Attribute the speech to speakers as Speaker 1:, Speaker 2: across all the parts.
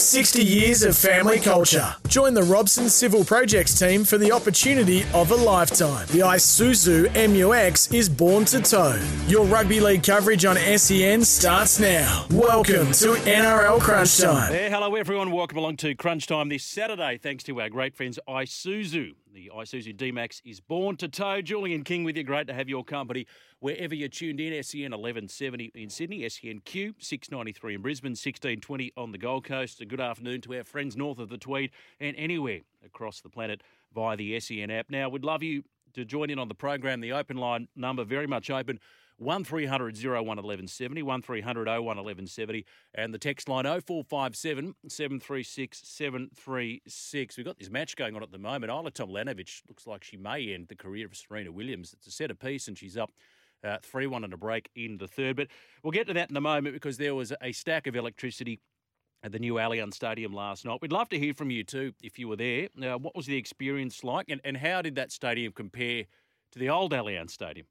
Speaker 1: 60 years of family culture. Join the Robson Civil Projects team for the opportunity of a lifetime. The Isuzu MUX is born to tow. Your rugby league coverage on SEN starts now. Welcome to NRL Crunch Time.
Speaker 2: There, hello everyone. Welcome along to Crunch Time this Saturday. Thanks to our great friends Isuzu. The Isuzu D-Max is born to tow. Julian King with you. Great to have your company wherever you're tuned in. SEN 1170 in Sydney, SENQ 693 in Brisbane, 1620 on the Gold Coast. A good afternoon to our friends north of the Tweed and anywhere across the planet via the SEN app. Now, we'd love you to join in on the program. The open line number very much open. 1300 01 1170, 1300 01 1170, and the text line 0457 736 736. We've got this match going on at the moment. Ajla Tomljanovic looks like she may end the career of Serena Williams. It's a set piece, and she's up uh, 3 1 and a break in the third. But we'll get to that in a moment because there was a stack of electricity at the new Allianz Stadium last night. We'd love to hear from you too if you were there. Uh, what was the experience like, and, and how did that stadium compare to the old Allianz Stadium?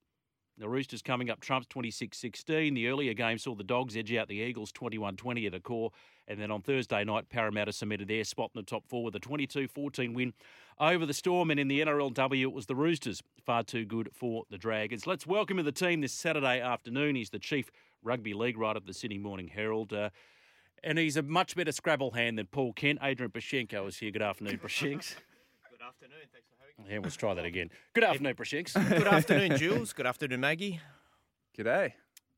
Speaker 2: The Roosters coming up trumps 26 16. The earlier game saw the Dogs edge out the Eagles 21 20 at Accor. And then on Thursday night, Parramatta cemented their spot in the top four with a 22 14 win over the Storm. And in the NRLW, it was the Roosters. Far too good for the Dragons. Let's welcome to the team this Saturday afternoon. He's the chief rugby league writer of the Sydney Morning Herald. Uh, and he's a much better Scrabble hand than Paul Kent. Adrian Proszenko is here. Good afternoon, Pashenks.
Speaker 3: Good afternoon. Thanks for having me.
Speaker 2: Yeah, let's try that again. Good afternoon, Pashenks.
Speaker 3: Good afternoon, Jules. Good afternoon, Maggie.
Speaker 4: G'day.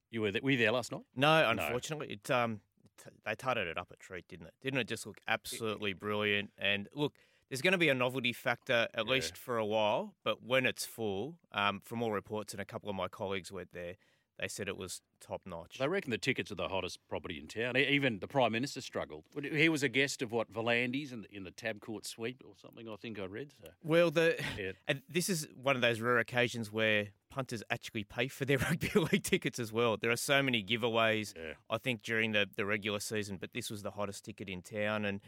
Speaker 2: You were, there, were you there last night?
Speaker 3: No, unfortunately, it um, t- they tutted it up a treat, didn't it? Didn't it just look absolutely brilliant? And look, there's going to be a novelty factor at
Speaker 2: Yeah.
Speaker 3: least for a while, but when it's full, um, from all reports, and a couple of my colleagues went there, they said it was top notch.
Speaker 2: They reckon the tickets are the hottest property in town. Even the Prime Minister struggled. He was a guest of what, V'landys in the, in the Tab Court Suite or something, I think I read. So.
Speaker 3: Well, the
Speaker 2: Yeah.
Speaker 3: and this is one of those rare occasions where punters actually pay for their rugby league tickets as well. There are so many giveaways,
Speaker 2: Yeah.
Speaker 3: I think, during the, the regular season, but this was the hottest ticket in town. And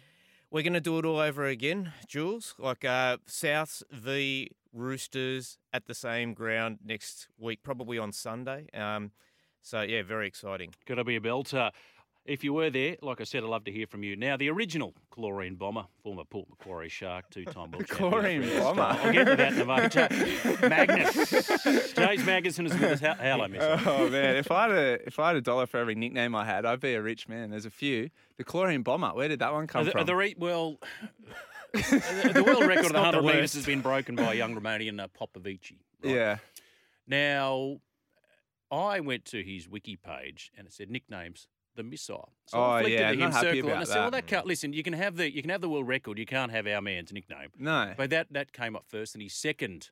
Speaker 3: we're going to do it all over again, Jules. Like uh, Souths v Roosters at the same ground next week, probably on Sunday. Um, so, yeah, very exciting.
Speaker 2: Going to be a belter. If you were there, like I said, I'd love to hear from you. Now, the original chlorine bomber, former Port Macquarie Shark, two-time world champion.
Speaker 4: Chlorine
Speaker 2: Fred
Speaker 4: bomber?
Speaker 2: I'll get to that in a moment. Magnus. James Magnussen is with us. How- Hello, miss.
Speaker 4: Oh man, if I had a if I had a dollar for every nickname I had, I'd be a rich man. There's a few. The chlorine bomber. Where did that one come
Speaker 2: Are the,
Speaker 4: from?
Speaker 2: are the re- well, the the world record of the 100 metres has been broken by a young Romanian, uh, Popovici. right?
Speaker 4: yeah.
Speaker 2: Now, I went to his wiki page and it said nicknames. The missile. So
Speaker 4: Oh,
Speaker 2: I flicked
Speaker 4: yeah,
Speaker 2: it
Speaker 4: I'm
Speaker 2: him,
Speaker 4: not happy
Speaker 2: circle, and I
Speaker 4: about
Speaker 2: said, "Well,
Speaker 4: that.
Speaker 2: that can't listen. You can have the you can have the world record. You can't have our man's nickname."
Speaker 4: No.
Speaker 2: But that that came up first, and his second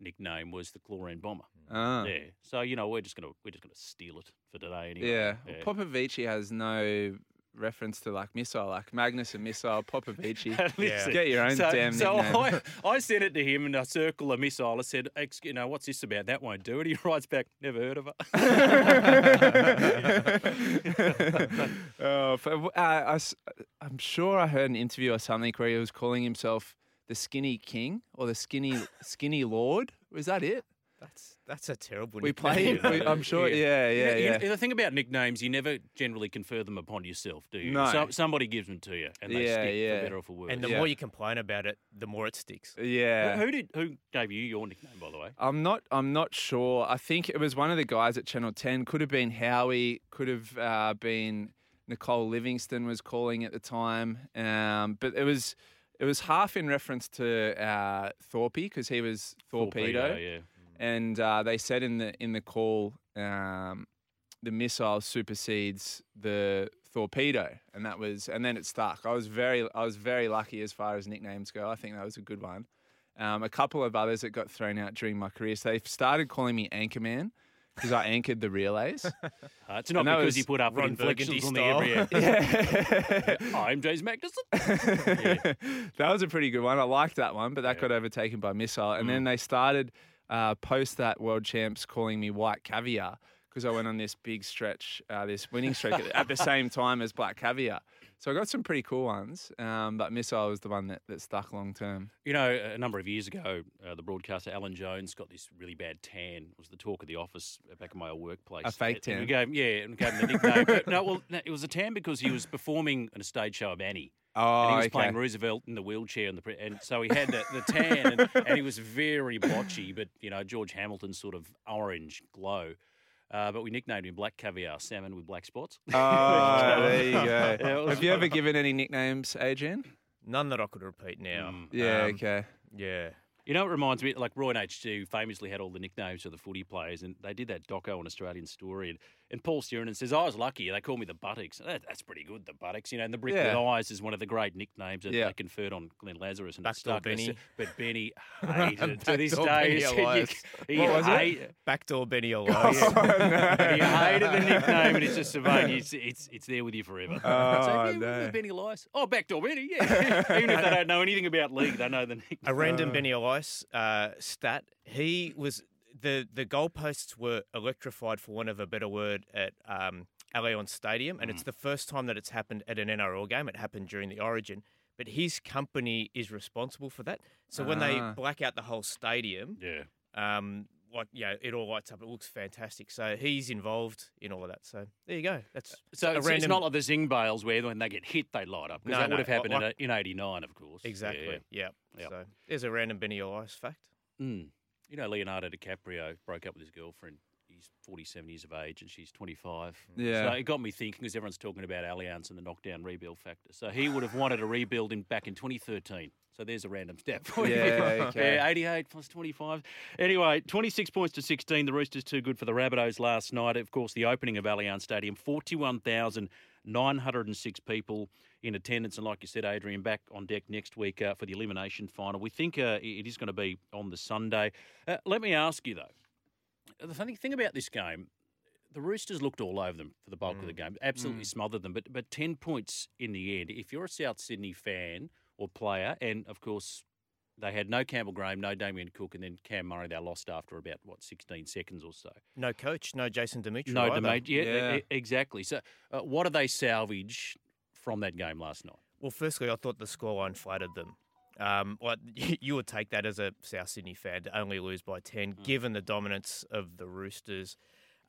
Speaker 2: nickname was the chlorine bomber.
Speaker 4: Ah.
Speaker 2: Yeah. So you know we're just gonna we're just gonna steal it for today anyway.
Speaker 4: Yeah. Well, Popovici has no reference to like missile, like Magnus and missile. Popovici.
Speaker 2: Listen,
Speaker 4: Get your own
Speaker 2: so,
Speaker 4: damn
Speaker 2: so
Speaker 4: nickname.
Speaker 2: I, I sent it to him and I circle a missile. I said, Ex, you know, what's this about? That won't do it. He writes back, never heard of it.
Speaker 4: oh, but, uh, I, am sure I heard an interview or something where he was calling himself the Skinny King or the Skinny Skinny Lord. Was that it?
Speaker 3: That's that's a terrible
Speaker 4: We
Speaker 3: nickname.
Speaker 4: played. we- I'm sure. Yeah,
Speaker 2: You
Speaker 4: yeah,
Speaker 2: know- you
Speaker 4: yeah.
Speaker 2: know, the thing about nicknames, you never generally confer them upon yourself, do you?
Speaker 4: No.
Speaker 2: So, somebody gives them to you, and they
Speaker 4: Yeah,
Speaker 2: stick
Speaker 4: yeah.
Speaker 2: for better or for worse.
Speaker 3: And the
Speaker 4: Yeah.
Speaker 3: more you complain about it, the more it sticks.
Speaker 4: Yeah.
Speaker 2: Who did who gave you your nickname, by the way?
Speaker 4: I'm not. I'm not sure. I think it was one of the guys at Channel Ten. Could have been Howie. Could have uh, been Nicole Livingstone was calling at the time. Um, but it was it was half in reference to uh, Thorpe because he was Torpedo,
Speaker 2: yeah.
Speaker 4: And uh, they said in the in the call um, the missile supersedes the torpedo, and that was and then it stuck. I was very I was very lucky as far as nicknames go. I think that was a good one. Um, a couple of others that got thrown out during my career. So they started calling me Anchorman because I anchored the relays.
Speaker 2: Uh, it's not
Speaker 4: And
Speaker 2: because
Speaker 4: was
Speaker 2: you put up inflections on the every.
Speaker 4: yeah.
Speaker 2: I'm James Magnussen.
Speaker 4: that was a pretty good one. I liked that one, but that
Speaker 2: Yeah.
Speaker 4: got overtaken by Missile. And then they started uh, post that World Champs calling me White Caviar because I went on this big stretch, uh, this winning streak at, at the same time as Black Caviar. So I got some pretty cool ones, um, but Missile was the one that, that stuck long term.
Speaker 2: You know, a number of years ago, uh, the broadcaster Alan Jones got this really bad tan. It was the talk of the office back in my old workplace.
Speaker 4: A fake
Speaker 2: And we
Speaker 4: tan?
Speaker 2: gave yeah, and gave him the nickname. But no, well, no, it was a tan because he was performing in a stage show of Annie.
Speaker 4: Oh,
Speaker 2: and he was
Speaker 4: okay.
Speaker 2: playing Roosevelt in the wheelchair, and, the, and so he had the, the tan, and, and he was very blotchy, but you know George Hamilton's sort of orange glow. Uh, but we nicknamed him Black Caviar Salmon with black spots.
Speaker 4: Oh, there you go.
Speaker 2: Yeah, was
Speaker 4: Have you ever given any nicknames, Adrian?
Speaker 3: None that I could repeat now.
Speaker 2: Mm.
Speaker 4: Yeah,
Speaker 3: Um,
Speaker 4: okay.
Speaker 3: Yeah.
Speaker 2: You know, it reminds me, like Roy and HG famously had all the nicknames of the footy players, and they did that doco on Australian Story. And, and Paul Stewart says, I was lucky. They called me the Buttocks. That, that's pretty good, the Buttocks. You know, and the Brick
Speaker 4: Yeah.
Speaker 2: with Eyes is one of the great nicknames that
Speaker 4: Yeah.
Speaker 2: they conferred on Glenn Lazarus. And
Speaker 3: Backdoor
Speaker 2: stuck.
Speaker 3: Benny.
Speaker 2: But Benny hated it to this
Speaker 3: Backdoor
Speaker 2: day.
Speaker 3: Benny
Speaker 2: He said,
Speaker 3: Elias.
Speaker 2: he
Speaker 4: What
Speaker 2: hate-
Speaker 3: Backdoor Benny
Speaker 2: Oh,
Speaker 3: Elias.
Speaker 2: yeah. he hated the nickname, and it's just Savane. It's, it's, it's there with you forever.
Speaker 4: Oh,
Speaker 2: so, yeah,
Speaker 4: no.
Speaker 2: Benny Elias. Oh, Backdoor Benny, yeah. Even if they don't know anything about league, they know the nickname.
Speaker 3: a random Benny Elias uh, stat. He was the the goalposts were electrified, for want of a better word, at um, Allianz Stadium, and
Speaker 2: Mm.
Speaker 3: it's the first time that it's happened at an NRL game. It happened during the Origin, but his company is responsible for that. So when they
Speaker 4: Ah.
Speaker 3: black out the whole stadium,
Speaker 2: Yeah.
Speaker 3: um, like yeah, it all lights up. It looks fantastic. So he's involved in all of that. So there you go. That's
Speaker 2: So
Speaker 3: a
Speaker 2: it's, it's not like the Zing bails where when they get hit they light up because
Speaker 3: No,
Speaker 2: that
Speaker 3: no,
Speaker 2: would have happened
Speaker 3: like-
Speaker 2: in, in '89, of course.
Speaker 3: Exactly. Yeah.
Speaker 2: Yep.
Speaker 3: So there's a random Benny Elias fact.
Speaker 2: Mm. You know, Leonardo DiCaprio broke up with his girlfriend. He's 47 years of age and she's 25.
Speaker 4: Yeah.
Speaker 2: So it got me thinking because everyone's talking about Allianz and the knockdown rebuild factor. So he would have wanted a rebuild in back in 2013. So there's a random stat for you.
Speaker 4: Yeah, okay.
Speaker 2: Yeah, 88 plus 25. Anyway, 26 points to 16. The Roosters too good for the Rabbitohs last night. Of course, the opening of Allianz Stadium, 41,906 people in attendance. And like you said, Adrian, back on deck next week uh, for the elimination final. We think uh, it is going to be on the Sunday. Uh, let me ask you, though, the funny thing about this game, the Roosters looked all over them for the bulk of the game, absolutely smothered them. But but ten points in the end. If you're a South Sydney fan or player, and of course they had no Campbell Graham, no Damien Cook, and then Cam Murray, they lost after about what 16 seconds or so.
Speaker 3: No coach, no Jason Demetriou.
Speaker 2: No. Demate, yeah,
Speaker 4: Yeah.
Speaker 2: exactly. So uh, what do they salvage from that game last night?
Speaker 3: Well, firstly, I thought the scoreline flattered them. Um, like you would take that as a South Sydney fan to only lose by ten,
Speaker 2: Mm.
Speaker 3: given the dominance of the Roosters.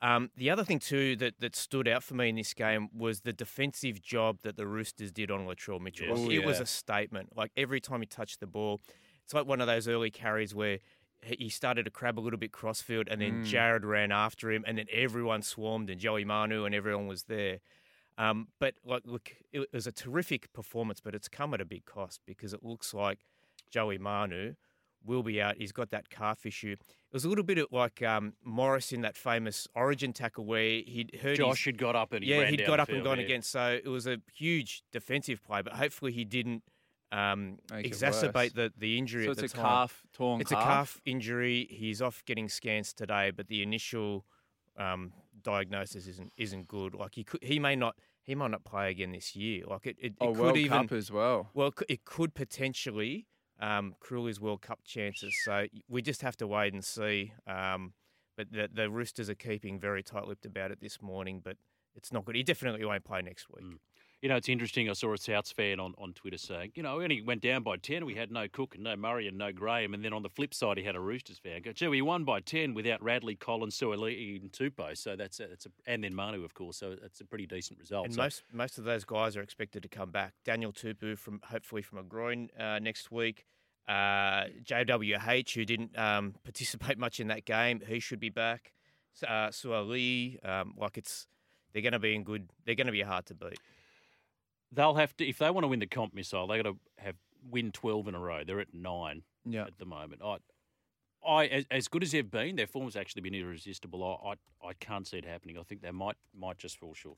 Speaker 3: Um, the other thing too that, that stood out for me in this game was the defensive job that the Roosters did on Latrell Mitchell.
Speaker 2: Yes.
Speaker 3: Like,
Speaker 4: Oh,
Speaker 3: it was a statement. Like every time he touched the ball, it's like one of those early carries where he he started to crab a little bit crossfield, and then
Speaker 4: Mm.
Speaker 3: Jared ran after him, and then everyone swarmed, and Joey Manu and everyone was there. Um, but like, look, it was a terrific performance, but it's come at a big cost because it looks like Joey Manu will be out. He's got that calf issue. It was a little bit like um, Morris in that famous Origin tackle where he'd heard
Speaker 2: Josh
Speaker 3: his,
Speaker 2: had got up and he
Speaker 3: yeah,
Speaker 2: ran
Speaker 3: he'd got
Speaker 2: the
Speaker 3: up and gone
Speaker 2: yeah.
Speaker 3: again. So it was a huge defensive play, but hopefully he didn't um, exacerbate the, the injury
Speaker 4: So
Speaker 3: at
Speaker 4: it's
Speaker 3: the
Speaker 4: a
Speaker 3: time.
Speaker 4: calf torn
Speaker 3: It's a calf injury. He's off getting scans today, but the initial um, diagnosis isn't isn't good. Like he could, he may not he might not play again this year. Like it, it, it
Speaker 4: Oh,
Speaker 3: could
Speaker 4: World
Speaker 3: even
Speaker 4: Cup as well.
Speaker 3: well, it could- potentially um, cruel his World Cup chances. So we just have to wait and see. Um, but the, the Roosters are keeping very tight-lipped about it this morning. But it's not good. He definitely won't play next week.
Speaker 2: Mm. You know, it's interesting. I saw a Souths fan on, on Twitter saying, you know, we only went down by 10. We had no Cook and no Murray and no Graham. And then on the flip side, he had a Roosters fan go, gee, we won by 10 without Radley, Collins, Suaalii, and Tupou. So that's a, that's a, and then Manu, of course. So that's a pretty decent result.
Speaker 3: And
Speaker 2: So-
Speaker 3: most most of those guys are expected to come back. Daniel Tupou from hopefully from a groin uh, next week. Uh, JWH who didn't um, participate much in that game, he should be back. Uh, Suaalii, um, like it's they're going to be in good. They're going to be hard to beat.
Speaker 2: They'll have to, if they want to win the comp missile, they got to have win 12 in a row. They're at nine
Speaker 4: Yeah.
Speaker 2: at the moment. I, I as, as good as they've been, their form's actually been irresistible. I, I, I can't see it happening. I think they might might just fall short.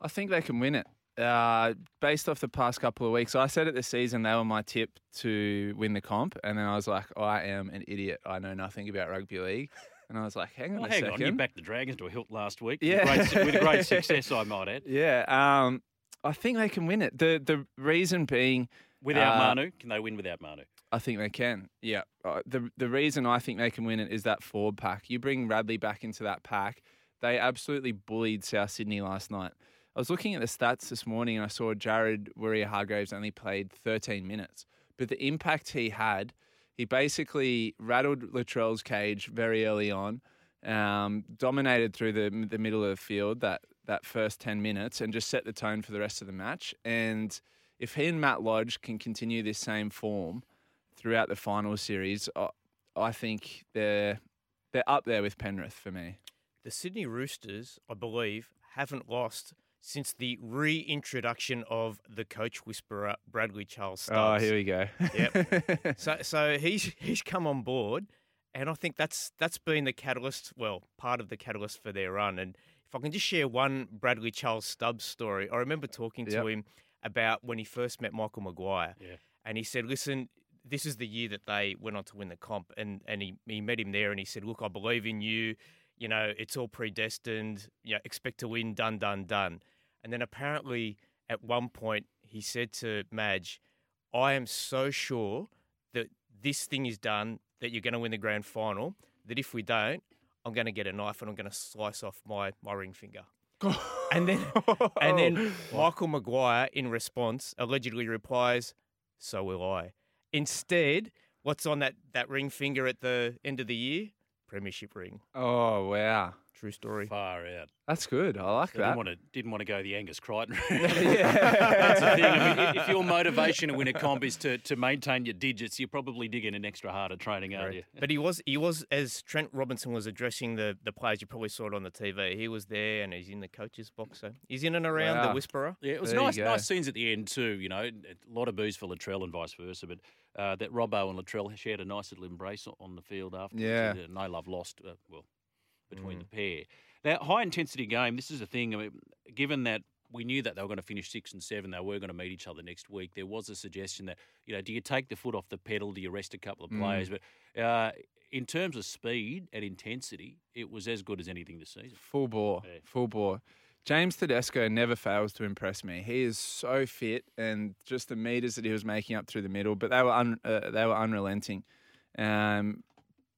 Speaker 4: I think they can win it. Uh, based off the past couple of weeks, I said at the season they were my tip to win the comp, and then I was like, I am an idiot. I know nothing about rugby league, and I was like, hang on
Speaker 2: Well,
Speaker 4: a
Speaker 2: hang
Speaker 4: second.
Speaker 2: on, you backed the Dragons to a hilt last week.
Speaker 4: Yeah.
Speaker 2: with great, with great success, I might add.
Speaker 4: yeah, um, I think they can win it. the The reason being,
Speaker 2: Without
Speaker 4: Uh,
Speaker 2: Manu, can they win without Manu?
Speaker 4: I think they can. Yeah. Uh, the the reason I think they can win it is that forward pack. You bring Radley back into that pack, They absolutely bullied South Sydney last night. I was looking at the stats this morning and I saw Jared Waerea-Hargreaves only played 13 minutes. But the impact he had, he basically rattled Latrell's cage very early on, um, dominated through the, the middle of the field that, that first 10 minutes and just set the tone for the rest of the match. And if he and Matt Lodge can continue this same form throughout the final series, I, I think they're, they're up there with Penrith for me.
Speaker 3: The Sydney Roosters, I believe, haven't lost since the reintroduction of the coach whisperer Bradley Charles
Speaker 4: Oh, here we go.
Speaker 3: Yep. so so he's he's come on board, and I think that's that's been the catalyst. Well, part of the catalyst for their run. And if I can just share one Bradley Charles Stubbs story, I remember talking to
Speaker 4: Yep.
Speaker 3: him about when he first met Michael Maguire,
Speaker 2: Yeah.
Speaker 3: and he said, "Listen." This is the year that they went on to win the comp, and, and he, he met him there, and he said, "Look, I believe in you. You know, it's all predestined. You know, expect to win. Done, done, done." And then apparently, at one point, he said to Madge, I am so sure that this thing is done, that you're going to win the grand final, that if we don't, I'm going to get a knife and I'm going to slice off my, my ring finger. and then, and then Michael Maguire, in response, allegedly replies, So will I. Instead, what's on that, that ring finger at the end of the year? Premiership ring.
Speaker 4: Oh, wow.
Speaker 3: True story.
Speaker 2: Far out.
Speaker 4: That's good. I like
Speaker 2: I didn't
Speaker 4: that.
Speaker 2: want to didn't want to go the Angus Crichton. That's the thing. I mean, if your motivation to win a comp is to, to maintain your digits, you're probably digging an extra harder training, aren't you?
Speaker 3: But he was he was as Trent Robinson was addressing the, the players, you probably saw it on the TV. He was there and he's in the coach's box. So he's in and around the whisperer.
Speaker 2: Yeah, it was
Speaker 4: There
Speaker 2: nice, nice scenes at the end too. You know, a lot of booze for Latrell and vice versa. But uh, that Robbo and Latrell shared a nice little embrace on the field after.
Speaker 4: Yeah.
Speaker 2: uh, no love lost. Uh, well, between
Speaker 4: Mm.
Speaker 2: the pair. Now, high intensity game. This is the thing. I mean, given that we knew that they were going to finish six and seven, they were going to meet each other next week. There was a suggestion that you know, do you take the foot off the pedal? Do you rest a couple of
Speaker 4: Mm.
Speaker 2: players? But uh, in terms of speed and intensity, it was as good as anything this season.
Speaker 4: Full bore.
Speaker 2: Yeah.
Speaker 4: Full bore. James Tedesco never fails to impress me. He is so fit, and just the meters that he was making up through the middle, but they were un, uh, they were unrelenting. Um,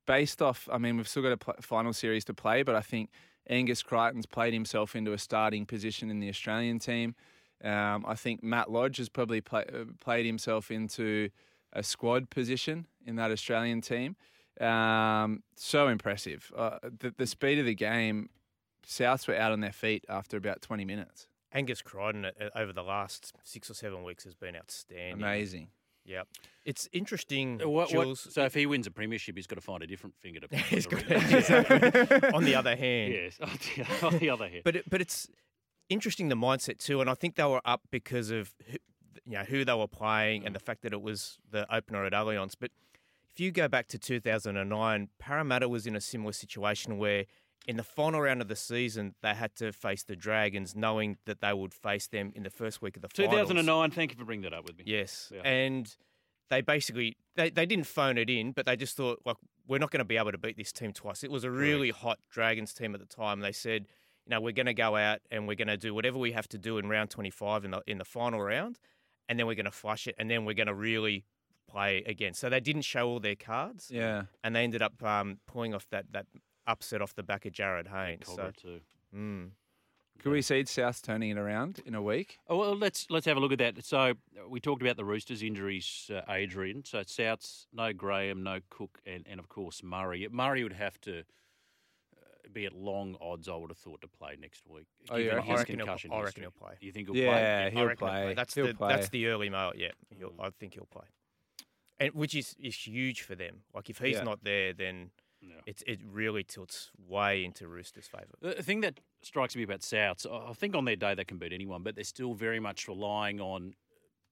Speaker 4: based off, I mean, we've still got a pl- final series to play, but I think Angus Crichton's played himself into a starting position in the Australian team. Um, I think Matt Lodge has probably play, uh, played himself into a squad position in that Australian team. Um, so impressive. Uh, the, the speed of the game, Souths were out on their feet after about 20 minutes.
Speaker 3: Angus Crichton uh, over the last six or seven weeks has been outstanding.
Speaker 4: Amazing.
Speaker 3: Yeah. It's interesting,
Speaker 2: Uh, What, what, so if he wins a premiership, he's got to find a different finger to. play.
Speaker 3: He's
Speaker 2: with
Speaker 3: got-
Speaker 2: the ring.
Speaker 3: on the other hand,
Speaker 2: yes. On the, on the other hand,
Speaker 3: But it, but it's interesting the mindset too, and I think they were up because of who, you know who they were playing and the fact that it was the opener at Allianz. But if you go back to 2009, Parramatta was in a similar situation where in the final round of the season they had to face the Dragons, knowing that they would face them in the first week of the finals.
Speaker 2: 2009. Thank you for bringing that up with me.
Speaker 3: Yes,
Speaker 2: Yeah.
Speaker 3: and they basically they, they didn't phone it in, but they just thought like we're not going to be able to beat this team twice. It was a really hot Dragons team at the time. They said, you know, we're going to go out and we're going to do whatever we have to do in round 25 in the in the final round, and then we're going to flush it, and then we're going to really play again. So they didn't show all their cards,
Speaker 4: Yeah.
Speaker 3: and they ended up um, pulling off that that upset off the back of Jarryd
Speaker 2: Yeah,
Speaker 3: Haynes. So,
Speaker 2: too.
Speaker 3: mm.
Speaker 4: Could we see South turning it around in a week?
Speaker 2: Oh, well, let's let's have a look at that. So we talked about the Roosters' injuries, uh, Adrian. So South's no Graham, no Cook, and, and of course Murray. Murray would have to uh, be at long odds, I would have thought, to play next week.
Speaker 4: Oh, you
Speaker 2: given
Speaker 4: reckon?
Speaker 2: his
Speaker 3: I reckon he'll-
Speaker 2: concussion
Speaker 3: I reckon he'll play.
Speaker 2: You think he'll
Speaker 4: Yeah,
Speaker 2: play?
Speaker 3: I
Speaker 4: he'll
Speaker 3: reckon
Speaker 4: play.
Speaker 3: That's
Speaker 4: He'll
Speaker 3: the
Speaker 4: play.
Speaker 3: that's the early mail. Yeah, he'll, I think he'll play, and which is is huge for them. Like if he's
Speaker 4: Yeah.
Speaker 3: not there, then
Speaker 2: No.
Speaker 3: it's it really tilts way into Roosters' favour.
Speaker 2: The thing that strikes me about Souths, I I think on their day they can beat anyone, but they're still very much relying on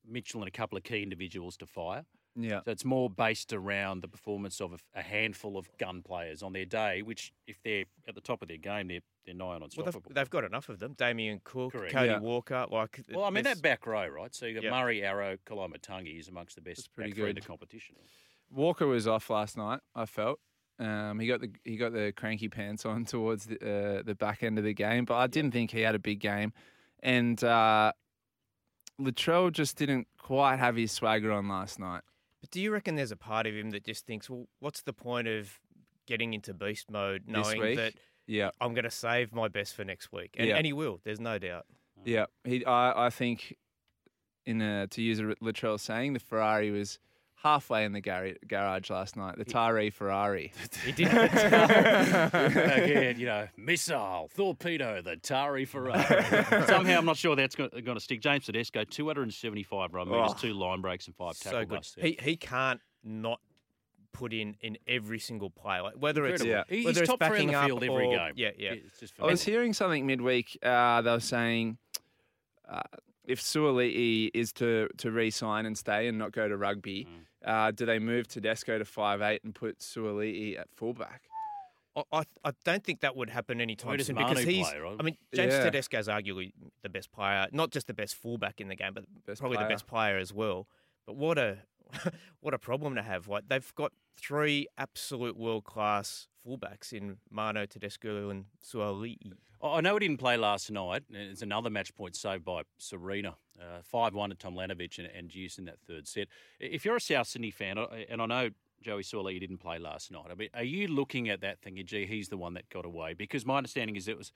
Speaker 2: Mitchell and a couple of key individuals to fire.
Speaker 4: Yeah.
Speaker 2: So it's more based around the performance of a, a handful of gun players on their day, which if they're at the top of their game, they're they're nigh on
Speaker 3: Well,
Speaker 2: unstoppable.
Speaker 3: they've, they've got enough of them. Damien Cook,
Speaker 2: Correct.
Speaker 3: Cody
Speaker 4: Yeah.
Speaker 3: Walker. Like,
Speaker 2: well, I mean
Speaker 3: there's-
Speaker 2: that back row, right? So you got
Speaker 3: Yeah.
Speaker 2: Murray, Arrow, Koloamatangi is amongst the best
Speaker 4: That's pretty
Speaker 2: back three in the
Speaker 4: good.
Speaker 2: competition.
Speaker 4: Walker was off last night. I felt um, he got the he got the cranky pants on towards the uh, the back end of the game, but I didn't think he had a big game, and uh, Latrell just didn't quite have his swagger on last night.
Speaker 3: But do you reckon there's a part of him that just thinks, well, what's the point of getting into beast mode, knowing that
Speaker 4: Yeah,
Speaker 3: I'm going to save my best for next week, and,
Speaker 4: Yeah.
Speaker 3: and he will. There's no doubt.
Speaker 4: yeah. He, I, I think, in a, to use a Latrell saying, the Ferrari was halfway in the gar- garage last night. The Tari Ferrari.
Speaker 3: He did.
Speaker 2: It again, you know, missile, torpedo, the Tari Ferrari. Somehow, I'm not sure that's going to stick. James Tedesco, 275 run meters,
Speaker 4: Oh.
Speaker 2: two line breaks, and five tackle
Speaker 3: so good.
Speaker 2: busts.
Speaker 3: He he can't not put in in every single play, like whether it's
Speaker 2: Incredible.
Speaker 4: Yeah.
Speaker 2: He's
Speaker 3: whether it's
Speaker 2: top three in
Speaker 3: backing
Speaker 2: the
Speaker 3: up
Speaker 2: field every
Speaker 3: or-
Speaker 2: game.
Speaker 3: Yeah, yeah.
Speaker 2: It's just
Speaker 4: I was hearing something midweek. Uh, they were saying uh, if Suaalii is to, to re-sign and stay and not go to rugby,
Speaker 2: Mm.
Speaker 4: uh, do they move Tedesco to five eight and put Suaalii at fullback?
Speaker 3: I, I, I don't think that would happen anytime
Speaker 2: does
Speaker 3: soon
Speaker 2: Manu
Speaker 3: because he's.
Speaker 2: play, right?
Speaker 3: I mean, James
Speaker 4: Yeah.
Speaker 3: Tedesco is arguably the best player, not just the best fullback in the game, but
Speaker 4: Best
Speaker 3: probably
Speaker 4: player.
Speaker 3: the best player as well. But what a what a problem to have! Like they've got three absolute world class fullbacks in Manu Tedesco and Suaalii.
Speaker 2: I know he didn't play last night. It's another match point saved by Serena. Five one to Tomljanovic and, and Juice in that third set. If you're a South Sydney fan, and I know Joey Suaalii didn't play last night. I mean, are you looking at that thinking, gee, he's the one that got away? Because my understanding is it was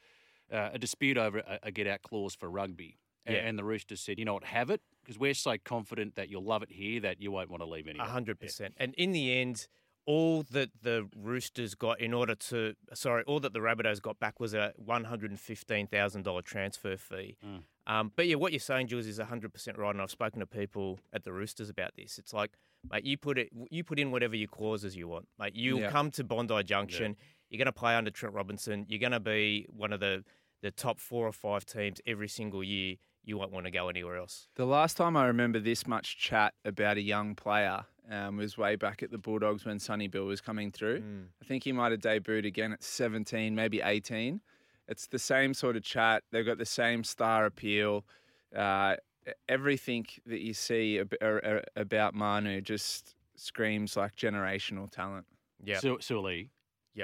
Speaker 2: uh, a dispute over a, a get out clause for rugby.
Speaker 3: Yeah.
Speaker 2: And the Roosters said, you know what, have it because we're so confident that you'll love it here that you won't want to leave
Speaker 3: A
Speaker 2: anyway.
Speaker 3: hundred percent. And in the end, all that the Roosters got in order to sorry, all that the Rabbitohs got back was a one hundred and fifteen thousand dollar transfer fee.
Speaker 2: Mm.
Speaker 3: Um, but yeah, what you're saying, Jules, is hundred percent right. And I've spoken to people at the Roosters about this. It's like, mate, you put it, you put in whatever your clauses you want, mate. You
Speaker 4: Yeah.
Speaker 3: come to Bondi Junction. You're going to play under Trent Robinson. You're going to be one of the the top four or five teams every single year. You won't want to go anywhere else.
Speaker 4: The last time I remember this much chat about a young player um, was way back at the Bulldogs when Sonny Bill was coming through. I think he might have debuted again at 17, maybe 18. It's the same sort of chat. They've got the same star appeal. Uh, everything that you see ab- er- about Manu just screams like generational talent.
Speaker 3: Yeah.
Speaker 2: Su- Suli.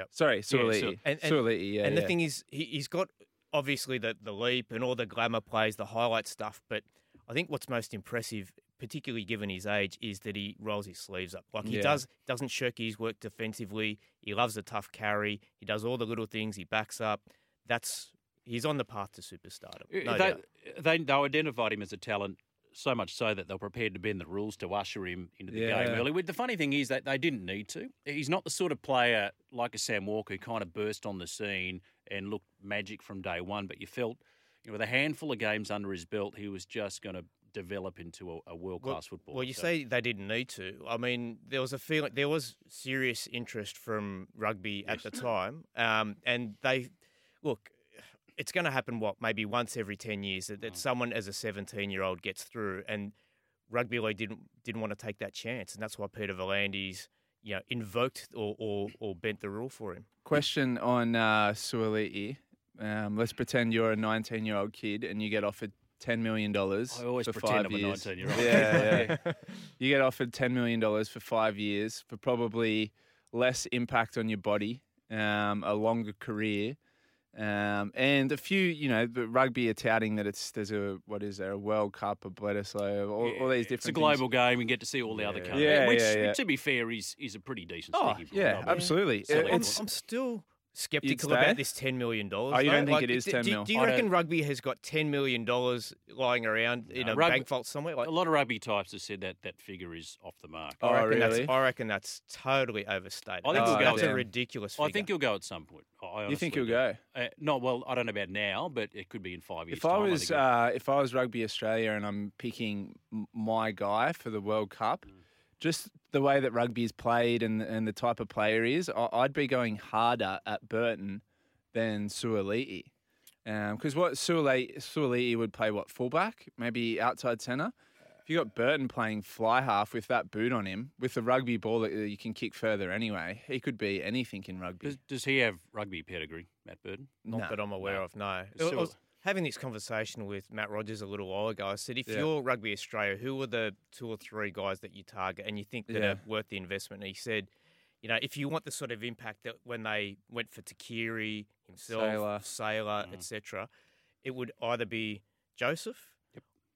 Speaker 4: Sorry,
Speaker 2: so-
Speaker 4: Suaalii.
Speaker 3: and- and-
Speaker 4: Suaalii, yeah.
Speaker 3: and the thing is, he, he's got obviously the, the leap and all the glamour plays, the highlight stuff. But I think what's most impressive, particularly given his age, is that he rolls his sleeves up. Like he
Speaker 4: Yeah.
Speaker 3: does, doesn't shirk his work defensively. He loves a tough carry. He does all the little things. He backs up. That's he's on the path to superstardom. Uh, no
Speaker 2: they,
Speaker 3: doubt.
Speaker 2: they they identified him as a talent so much so that they're prepared to bend the rules to usher him into the game early. The funny thing is that they didn't need to. He's not the sort of player like a Sam Walker who kind of burst on the scene and looked magic from day one. But you felt, you know, with a handful of games under his belt, he was just going to develop into a, a world class footballer.
Speaker 3: Well, you
Speaker 2: So-
Speaker 3: say they didn't need to. I mean, there was a feeling, there was serious interest from rugby at the time, um, and they look. It's going to happen. What maybe once every ten years that, that someone as a seventeen-year-old gets through, and rugby league didn't didn't want to take that chance, and that's why Peter V'landys, you know, invoked or or, or bent the rule for him.
Speaker 4: Question on uh, Suaalii. Um, let's pretend you're a 19 year old kid and you get offered $10 million
Speaker 2: I always
Speaker 4: for
Speaker 2: pretend
Speaker 4: five
Speaker 2: I'm a
Speaker 4: years.
Speaker 2: 19-year-old.
Speaker 4: Yeah, yeah. you get offered $10 million for five years for probably less impact on your body, um, a longer career. Um, and a few, you know, the rugby are touting that it's there's a what is there a World Cup, a Bledisloe, all, all these different.
Speaker 2: It's a
Speaker 4: things.
Speaker 2: global game. We get to see all the other
Speaker 3: Yeah.
Speaker 2: countries.
Speaker 4: Yeah,
Speaker 2: which,
Speaker 4: yeah, yeah.
Speaker 2: to be fair, is is a pretty decent.
Speaker 4: Oh yeah, absolutely.
Speaker 2: So
Speaker 4: It- it's
Speaker 3: I'm still skeptical about this ten million dollars.
Speaker 4: Oh, you don't think it is 10
Speaker 3: do,
Speaker 4: mil?
Speaker 3: Do you
Speaker 2: I
Speaker 3: reckon
Speaker 2: don't-
Speaker 3: rugby has got ten million dollars lying around in
Speaker 2: No,
Speaker 3: a
Speaker 2: rugby-
Speaker 3: bank vault somewhere? Like,
Speaker 2: A lot of rugby types have said that that figure is off the mark.
Speaker 4: Oh,
Speaker 3: I reckon
Speaker 4: really?
Speaker 3: that's I reckon that's totally overstated.
Speaker 2: I think
Speaker 3: that's,
Speaker 4: we'll go
Speaker 3: that's a ridiculous figure.
Speaker 2: I think he'll go at some point. I
Speaker 4: you think you'll go?
Speaker 2: Uh, not well. I don't know about now, but it could be in five years.
Speaker 4: If I was
Speaker 2: think it-
Speaker 4: uh, if I was Rugby Australia and I'm picking my guy for the World Cup,
Speaker 2: Mm.
Speaker 4: Just the way that rugby is played and and the type of player he is, I- I'd be going harder at Burton than Suaalii. Because um, what Suaalii, Suaalii would play what fullback, maybe outside centre. If you got Burton playing fly half with that boot on him, with the rugby ball that you can kick further anyway, he could be anything in rugby.
Speaker 2: does, does he have rugby pedigree, Matt Burton?
Speaker 3: not
Speaker 4: No.
Speaker 3: that I'm aware
Speaker 2: No.
Speaker 3: of. No, I
Speaker 2: So-
Speaker 3: was having this conversation with Matt Rogers a little while ago. I said, if
Speaker 4: Yeah.
Speaker 3: you're Rugby Australia, who are the two or three guys that you target and you think that
Speaker 4: Yeah.
Speaker 3: are worth the investment? And he said, you know, if you want the sort of impact that when they went for Tuqiri himself,
Speaker 4: Sailor.
Speaker 3: Sailor,
Speaker 2: Mm.
Speaker 3: etc., it would either be Joseph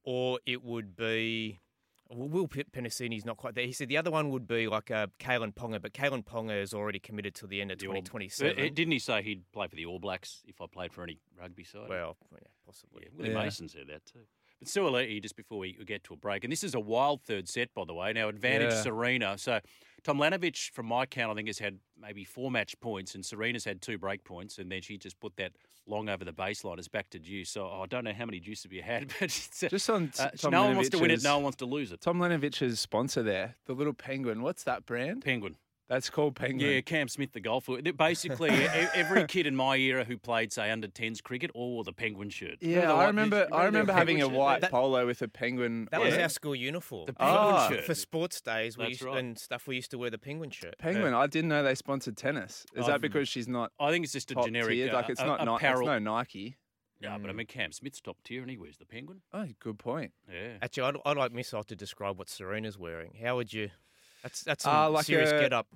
Speaker 3: or it would be Will P- Penisini's not quite there. He said the other one would be like uh, Kalyn Ponga, but Kalyn Ponga is already committed till the end of
Speaker 2: The
Speaker 3: 2027.
Speaker 2: Uh, Didn't he say he'd play for the All Blacks if I played for any rugby side?
Speaker 3: well, yeah, possibly.
Speaker 2: Yeah, Willie
Speaker 4: Yeah.
Speaker 2: Mason said that too. But Suaalii, just before we get to a break, and this is a wild third set, by the way. Now, advantage
Speaker 4: Yeah.
Speaker 2: Serena. So, Tomljanovic, from my count, I think has had maybe four match points, and Serena's had two break points, and then she just put that long over the baseline is back to deuce. So, I don't know how many deuces you had, but it's, uh,
Speaker 4: Just on
Speaker 2: uh,
Speaker 4: Tom
Speaker 2: no one wants to win it, no one wants to lose it.
Speaker 4: Tomljanovic's sponsor there, the little penguin. What's that brand?
Speaker 2: Penguin.
Speaker 4: That's called Penguin.
Speaker 2: Yeah, Cam Smith, the golfer. Basically, every kid in my era who played, say, under 10s cricket, all wore the penguin shirt.
Speaker 4: Yeah,
Speaker 2: the
Speaker 4: I
Speaker 2: white-
Speaker 4: remember.
Speaker 2: you
Speaker 4: I remember having a white
Speaker 3: That-
Speaker 4: polo with a penguin.
Speaker 3: That was
Speaker 4: yeah.
Speaker 3: our school uniform.
Speaker 2: The penguin
Speaker 4: Ah.
Speaker 2: shirt.
Speaker 3: For sports days we
Speaker 2: That's
Speaker 3: used,
Speaker 2: right.
Speaker 3: and stuff, we used to wear the penguin shirt.
Speaker 4: penguin. I didn't know they sponsored tennis. Is
Speaker 2: Oh,
Speaker 4: that because she's not
Speaker 2: I think it's just a
Speaker 4: top
Speaker 2: generic
Speaker 4: tier? Like
Speaker 2: uh,
Speaker 4: it's
Speaker 2: a-
Speaker 4: not. Ni- it's no Nike.
Speaker 2: Yeah, but I mean, Cam Smith's top tier and he wears the penguin.
Speaker 4: Oh, good point.
Speaker 2: Yeah.
Speaker 3: Actually, I'd, I'd like Missile to describe what Serena's wearing. How would you? That's that's some
Speaker 4: Uh, like
Speaker 3: serious
Speaker 4: a-
Speaker 3: get up.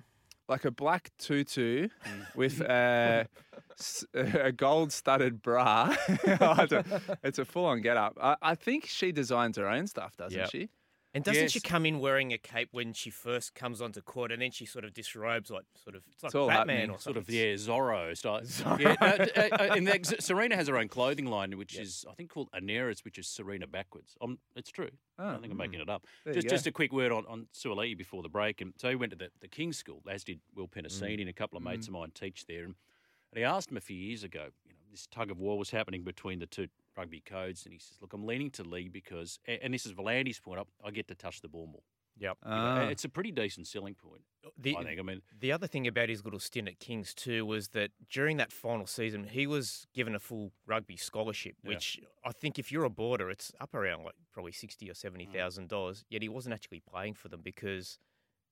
Speaker 4: Like a black tutu
Speaker 2: Mm.
Speaker 4: with a gold-studded bra. It's a full-on get-up. I, I think she designs her own stuff, doesn't
Speaker 3: Yep.
Speaker 4: she?
Speaker 3: And doesn't she come in wearing a cape when she first comes onto court, and then she sort of disrobes like sort of it's like
Speaker 4: It's
Speaker 3: Batman or
Speaker 2: Sort of, yeah, Zorro style. Yeah, no, uh, uh, and that, Serena has her own clothing line, which is, I think, called Aneres, which is Serena backwards. Um, it's true. I
Speaker 4: Oh,
Speaker 2: don't think I'm making it up. Just, just a quick word on, on Suaalii before the break. And so he went to the, the King's School, as did Will Penisini, and a couple of mates of mine teach there. And, and he asked him a few years ago, you know, this tug of war was happening between the two rugby codes. And he says, Look, I'm leaning to Lee because, and this is Volandi's point, I, I get to touch the ball more.
Speaker 3: Yep.
Speaker 2: You
Speaker 4: Ah.
Speaker 2: It's a pretty decent selling point,
Speaker 3: The,
Speaker 2: I think. I mean,
Speaker 3: the other thing about his little stint at Kings too was that during that final season, he was given a full rugby scholarship,
Speaker 2: Yeah.
Speaker 3: which I think if you're a boarder, it's up around like probably sixty or seventy thousand mm. dollars. Yet he wasn't actually playing for them because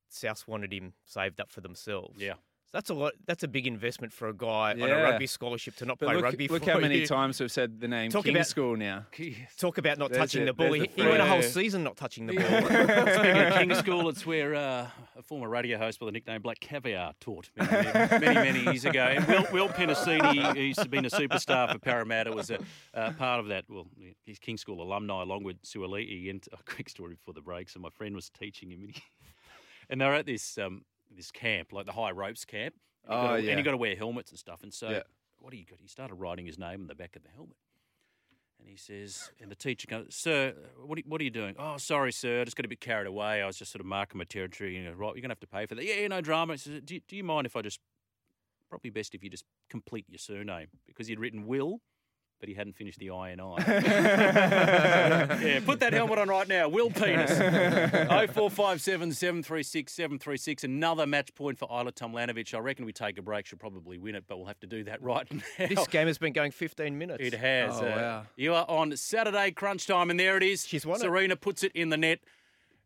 Speaker 3: South wanted him saved up for themselves.
Speaker 2: yeah.
Speaker 3: So that's a lot. That's a big investment for a guy on a rugby scholarship to not
Speaker 4: But
Speaker 3: play
Speaker 4: look,
Speaker 3: rugby.
Speaker 4: look
Speaker 3: for
Speaker 4: how many
Speaker 3: you.
Speaker 4: times we've said the name
Speaker 3: Talk
Speaker 4: King
Speaker 3: about-
Speaker 4: School now.
Speaker 3: Talk about not
Speaker 4: There's
Speaker 3: touching
Speaker 4: it,
Speaker 3: the ball.
Speaker 4: there's
Speaker 3: He, he went a whole season not touching the ball.
Speaker 2: Speaking of King School, it's where uh, a former radio host by the nickname Black Caviar taught many, many, many, many years ago. And Will, Will Penisini, who's been a superstar for Parramatta, was a uh, part of that. Well, he's King School alumni along with Suaalii. And a quick story before the break. So my friend was teaching him, and, he, and they were at this um, this camp, like the high ropes camp. And
Speaker 4: Oh,
Speaker 2: gotta,
Speaker 4: yeah.
Speaker 2: And you got to wear helmets and stuff. And so,
Speaker 4: Yeah.
Speaker 2: what do you got? He started writing his name on the back of the helmet. And he says, and the teacher goes, Sir, what are, you- what are you doing? Oh, sorry, sir. I just got a bit carried away. I was just sort of marking my territory. You know, right, you're going to have to pay for that. Yeah, yeah, no drama. He says, do, you- do you mind if I just, probably best if you just complete your surname? Because he'd written Will, but he hadn't finished the I and I. yeah, put that helmet on right now. Will Penis. 0457 736 736. Another match point for Ajla Tomljanovic. I reckon we take a break. She'll probably win it, but we'll have to do that right now.
Speaker 3: this game has been going 15 minutes.
Speaker 2: It has.
Speaker 4: Oh,
Speaker 2: uh,
Speaker 4: wow.
Speaker 2: You are on Saturday crunch time, and there it is.
Speaker 3: She's won it.
Speaker 2: Serena puts it in the net,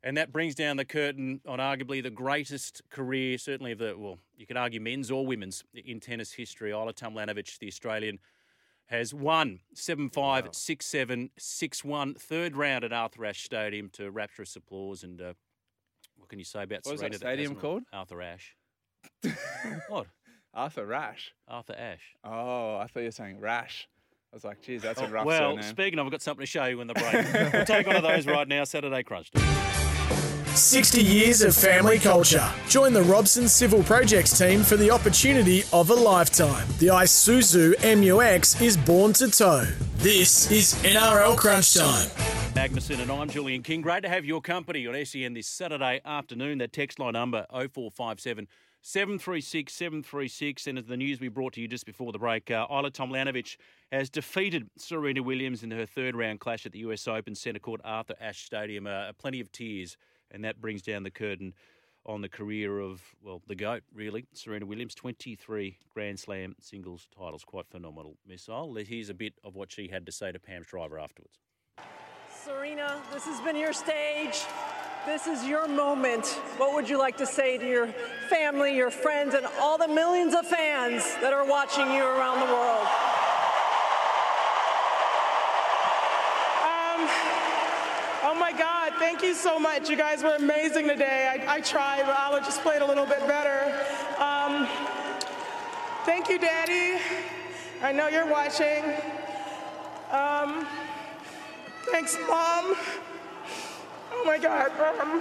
Speaker 2: and that brings down the curtain on arguably the greatest career, certainly of the, well, you could argue men's or women's in tennis history. Ajla Tomljanovic, the Australian, has won 7 5, 6 7, 6 1, third round at Arthur Ashe Stadium to rapturous applause. And uh, what can you say about
Speaker 4: What was
Speaker 2: Serena?
Speaker 4: that stadium called?
Speaker 2: Arthur Ashe. what?
Speaker 4: Arthur Rash.
Speaker 2: Arthur Ashe.
Speaker 4: Oh, I thought you were saying Rash. I was like, geez, that's a rough
Speaker 2: Oh, well,
Speaker 4: surname.
Speaker 2: speaking of, I've got something to show you in the break. we'll take one of those right now, Saturday Crunch.
Speaker 1: 60 years of family culture. Join the Robson Civil Projects team for the opportunity of a lifetime. The Isuzu MUX is born to tow. This is NRL Crunch Time.
Speaker 2: Magnussen and I'm Julian King. Great to have your company on SEN this Saturday afternoon. That text line number 0457 736 736. And as the news we brought to you just before the break, uh, Ajla Tomljanovic has defeated Serena Williams in her third round clash at the US Open Centre Court Arthur Ashe Stadium. Uh, plenty of tears, and that brings down the curtain on the career of, well, the GOAT, really. Serena Williams, 23 Grand Slam singles titles. Quite phenomenal missile. Here's a bit of what she had to say to Pam Shriver afterwards.
Speaker 5: Serena, this has been your stage. This is your moment. What would you like to say to your family, your friends, and all the millions of fans that are watching you around the world?
Speaker 6: Um, oh my God, thank you so much. You guys were amazing today. I, I tried, but Ajla just played a little bit better. Um, thank you, Daddy. I know you're watching. Um, thanks, Mom. Oh my God. Um,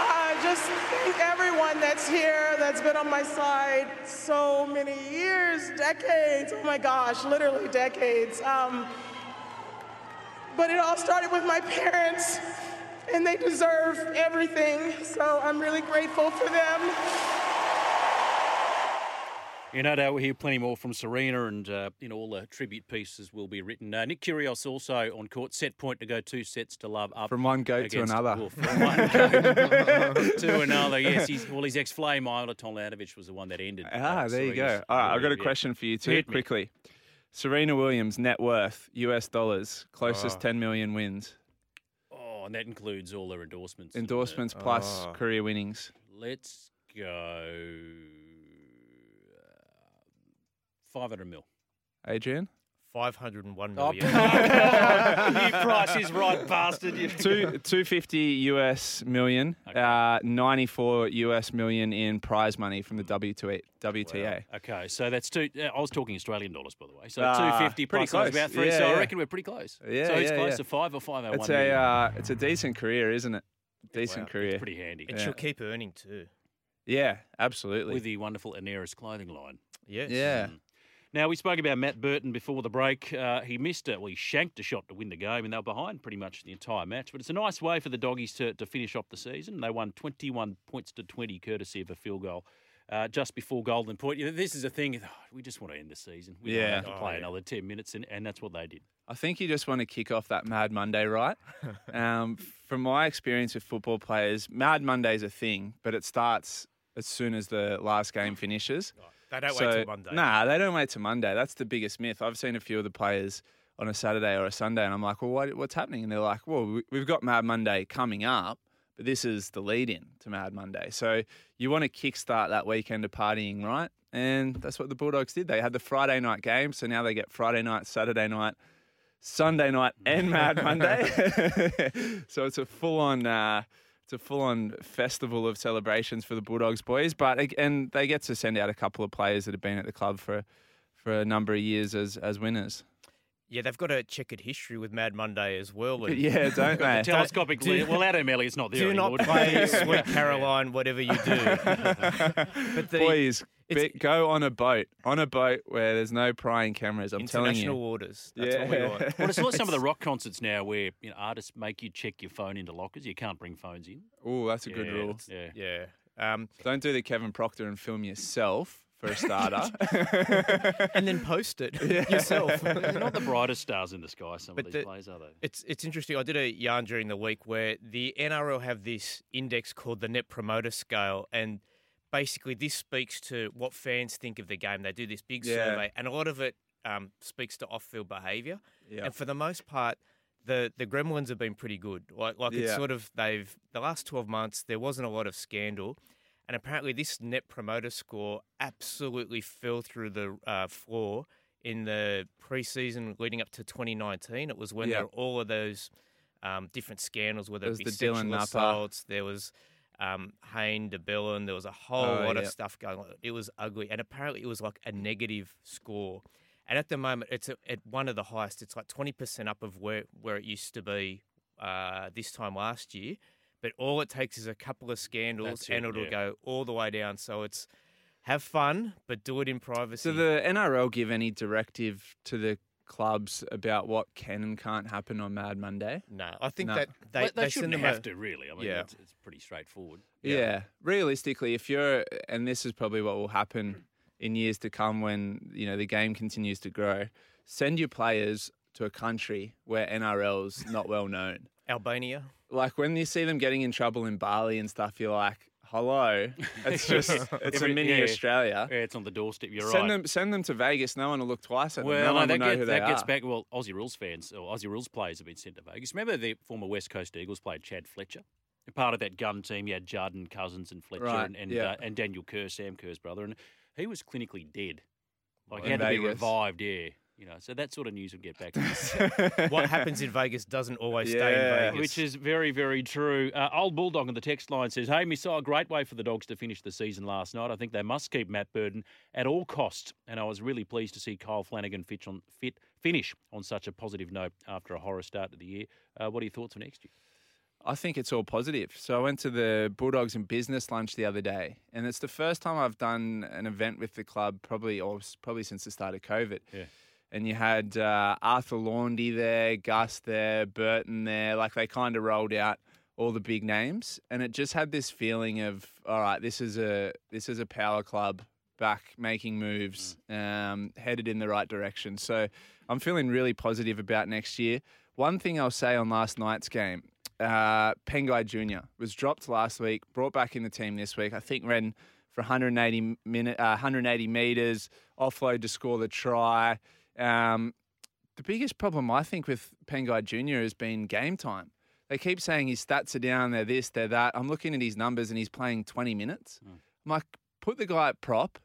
Speaker 6: I just thank everyone that's here, that's been on my side so many years, decades. Oh my gosh, literally decades. Um, but it all started with my parents, and they deserve everything. So I'm really grateful for them.
Speaker 2: You no doubt we'll hear plenty more from Serena, and uh, you know all the tribute pieces will be written. Uh, Nick Kyrgios also on court, set point to go two sets to love up
Speaker 4: From one goat to another.
Speaker 2: Wolf. From one goat to another. Yes, he's, well, his ex-flame Ajla Tomljanovic was the one that ended.
Speaker 4: Ah,
Speaker 2: uh,
Speaker 4: there you go. All right, I've got a
Speaker 2: yeah.
Speaker 4: question for you too,
Speaker 2: Hit me.
Speaker 4: quickly. Serena Williams net worth US dollars, closest
Speaker 3: Oh.
Speaker 4: 10 million wins,
Speaker 2: Oh, and that includes all their endorsements. uh,
Speaker 4: endorsements plus
Speaker 3: Oh.
Speaker 4: career winnings.
Speaker 2: let's go. Uh, 500 mil.
Speaker 4: Adrian,
Speaker 3: 501
Speaker 2: Oh,
Speaker 3: million.
Speaker 2: you price is right, bastard. You.
Speaker 4: two 250 US million,
Speaker 2: Okay.
Speaker 4: uh, 94 US million in prize money from the W2A, WTA.
Speaker 2: Okay, so that's two. Uh, I was talking Australian dollars, by the way. So
Speaker 4: Ah,
Speaker 2: two fifty
Speaker 4: pretty
Speaker 2: plus
Speaker 4: close.
Speaker 2: about three.
Speaker 4: Yeah,
Speaker 2: so I reckon we're pretty close.
Speaker 4: Yeah,
Speaker 2: So it's
Speaker 4: yeah,
Speaker 2: close
Speaker 4: yeah.
Speaker 2: to five or five oh one.
Speaker 4: It's a uh, it's a decent career, isn't it? Decent
Speaker 2: Wow,
Speaker 4: career.
Speaker 2: It's pretty handy.
Speaker 3: and
Speaker 4: Yeah.
Speaker 3: she'll keep earning too.
Speaker 4: Yeah, absolutely.
Speaker 2: With the wonderful Aneres clothing line.
Speaker 3: Yes.
Speaker 4: yeah.
Speaker 2: Now we spoke about Matt Burton before the break. Uh, he missed it. Well, he shanked a shot to win the game, and they were behind pretty much the entire match. But it's a nice way for the doggies to, to finish off the season. They won twenty-one points to twenty, courtesy of a field goal. Uh, just before Golden Point. You know, this is a thing. We just want to end the season. We don't have to
Speaker 3: Oh,
Speaker 2: play
Speaker 3: yeah.
Speaker 2: another ten minutes, and, and that's what they did.
Speaker 4: I think you just want to kick off that Mad Monday, right? um, from my experience with football players, Mad Monday's a thing, but it starts as soon as the last game finishes.
Speaker 3: They don't
Speaker 4: So-
Speaker 3: wait till Monday.
Speaker 4: Nah, they don't wait till Monday. That's the biggest myth. I've seen a few of the players on a Saturday or a Sunday, and I'm like, well, what, what's happening? And they're like, well, we- we've got Mad Monday coming up, but this is the lead in to Mad Monday. So you want to kickstart that weekend of partying, right? And that's what the Bulldogs did. They had the Friday night game, so now they get Friday night, Saturday night, Sunday night, and Mad Monday. so it's a full on. Uh, it's a full-on festival of celebrations for the Bulldogs boys, but and they get to send out a couple of players that have been at the club for for a number of years as as winners.
Speaker 3: Yeah, they've got a checkered history with Mad Monday as well. and
Speaker 4: Yeah, don't they?
Speaker 2: Telescopic
Speaker 3: do-
Speaker 2: lens. Well, Adam Elliott's not there
Speaker 3: Do
Speaker 2: anymore.
Speaker 3: not play Sweet Caroline, whatever you do. but the
Speaker 4: Boys,
Speaker 3: it's-
Speaker 4: be- go on a boat, on a boat where there's no prying cameras. I'm telling
Speaker 3: international
Speaker 4: you.
Speaker 3: waters. That's what we
Speaker 4: Yeah.
Speaker 3: want.
Speaker 2: Well, it's like some of the rock concerts now where you know, artists make you check your phone into lockers. You can't bring phones in.
Speaker 4: Oh, that's a good rule.
Speaker 2: Yeah.
Speaker 3: Yeah. Um,
Speaker 4: Don't do the Kevin Proctor and film yourself for a starter.
Speaker 3: and then post it yourself.
Speaker 2: They're not the brightest stars in the sky, some
Speaker 3: But
Speaker 2: of these
Speaker 3: the-
Speaker 2: players, are they?
Speaker 3: It's it's interesting. I did a yarn during the week where the NRL have this index called the Net Promoter Scale, and basically this speaks to what fans think of the game. They do this big
Speaker 4: Yeah.
Speaker 3: survey, and a lot of it um, speaks to off-field behaviour.
Speaker 4: Yeah.
Speaker 3: And for the most part, the the Gremlins have been pretty good. Like like it's sort of they've the last twelve months there wasn't a lot of scandal. And apparently, this net promoter score absolutely fell through the uh, floor in the preseason leading up to 2019. It was when
Speaker 4: Yeah.
Speaker 3: there were all of those um, different scandals, whether
Speaker 4: There
Speaker 3: it be sexual assaults, there was um, Hayne de Belin, there was a whole
Speaker 4: Oh,
Speaker 3: lot
Speaker 4: yeah.
Speaker 3: of stuff going on. It was ugly, and apparently, it was like a negative score. And at the moment, it's at one of the highest. It's like 20% up of where, where it used to be uh, this time last year. But all it takes is a couple of scandals,
Speaker 2: That's it,
Speaker 3: and it'll
Speaker 2: yeah.
Speaker 3: go all the way down. So it's have fun, but do it in privacy.
Speaker 4: So the NRL give any directive to the clubs about what can and can't happen on Mad Monday?
Speaker 3: no, I think
Speaker 4: No.
Speaker 3: that they,
Speaker 2: they,
Speaker 3: they
Speaker 2: shouldn't
Speaker 3: send them
Speaker 2: have
Speaker 3: a,
Speaker 2: to, really. I mean,
Speaker 3: Yeah.
Speaker 2: it's, it's pretty straightforward.
Speaker 4: Yeah. Realistically, if you're, and this is probably what will happen in years to come when you know the game continues to grow, send your players to a country where NRL's not well known.
Speaker 3: Albania.
Speaker 4: Like when you see them getting in trouble in Bali and stuff, you're like, "Hello, it's just it's
Speaker 2: Every-
Speaker 4: a mini
Speaker 2: yeah.
Speaker 4: Australia."
Speaker 2: Yeah, it's on the doorstep. You're right.
Speaker 4: send
Speaker 2: right.
Speaker 4: them send them to Vegas. No one will look twice at them. No
Speaker 2: no,
Speaker 4: one
Speaker 2: that,
Speaker 4: will know
Speaker 2: gets,
Speaker 4: who they
Speaker 2: that gets
Speaker 4: are.
Speaker 2: back. Well, Aussie rules fans or Aussie rules players have been sent to Vegas. Remember the former West Coast Eagles player Chad Fletcher? Part of that gun team, you had Jardin, Cousins, and Fletcher,
Speaker 4: Right,
Speaker 2: and and,
Speaker 4: yeah.
Speaker 2: uh, and Daniel Kerr, Sam Kerr's brother, and he was clinically dead. Like he
Speaker 4: In
Speaker 2: had to be revived. Yeah, You know, so that sort of news would get back. to us.
Speaker 3: what happens in Vegas doesn't always stay in Vegas.
Speaker 2: Which is very, very true. Uh, old Bulldog on the text line says, Hey, Missile, great way for the Dogs to finish the season last night. I think they must keep Matt Burton at all costs. And I was really pleased to see Kyle Flanagan fit on, fit, finish on such a positive note after a horror start to the year. Uh, what are your thoughts for next year?
Speaker 4: I think it's all positive. So I went to the Bulldogs and business lunch the other day, and it's the first time I've done an event with the club probably or probably since the start of COVID.
Speaker 2: Yeah.
Speaker 4: And you had uh, Arthur Laundy there, Gus there, Burton there. Like they kind of rolled out all the big names, and it just had this feeling of all right, this is a this is a power club back making moves, um, headed in the right direction. So I'm feeling really positive about next year. One thing I'll say on last night's game, uh, Pangai Jr. was dropped last week, brought back in the team this week. I think ran for 180 minute, uh, 180 meters, offload to score the try. Um, the biggest problem I think with Pangai Jr. has been game time. They keep saying his stats are down, they're this, they're that. I'm looking at his numbers and he's playing 20 minutes. I'm like, put the guy at prop,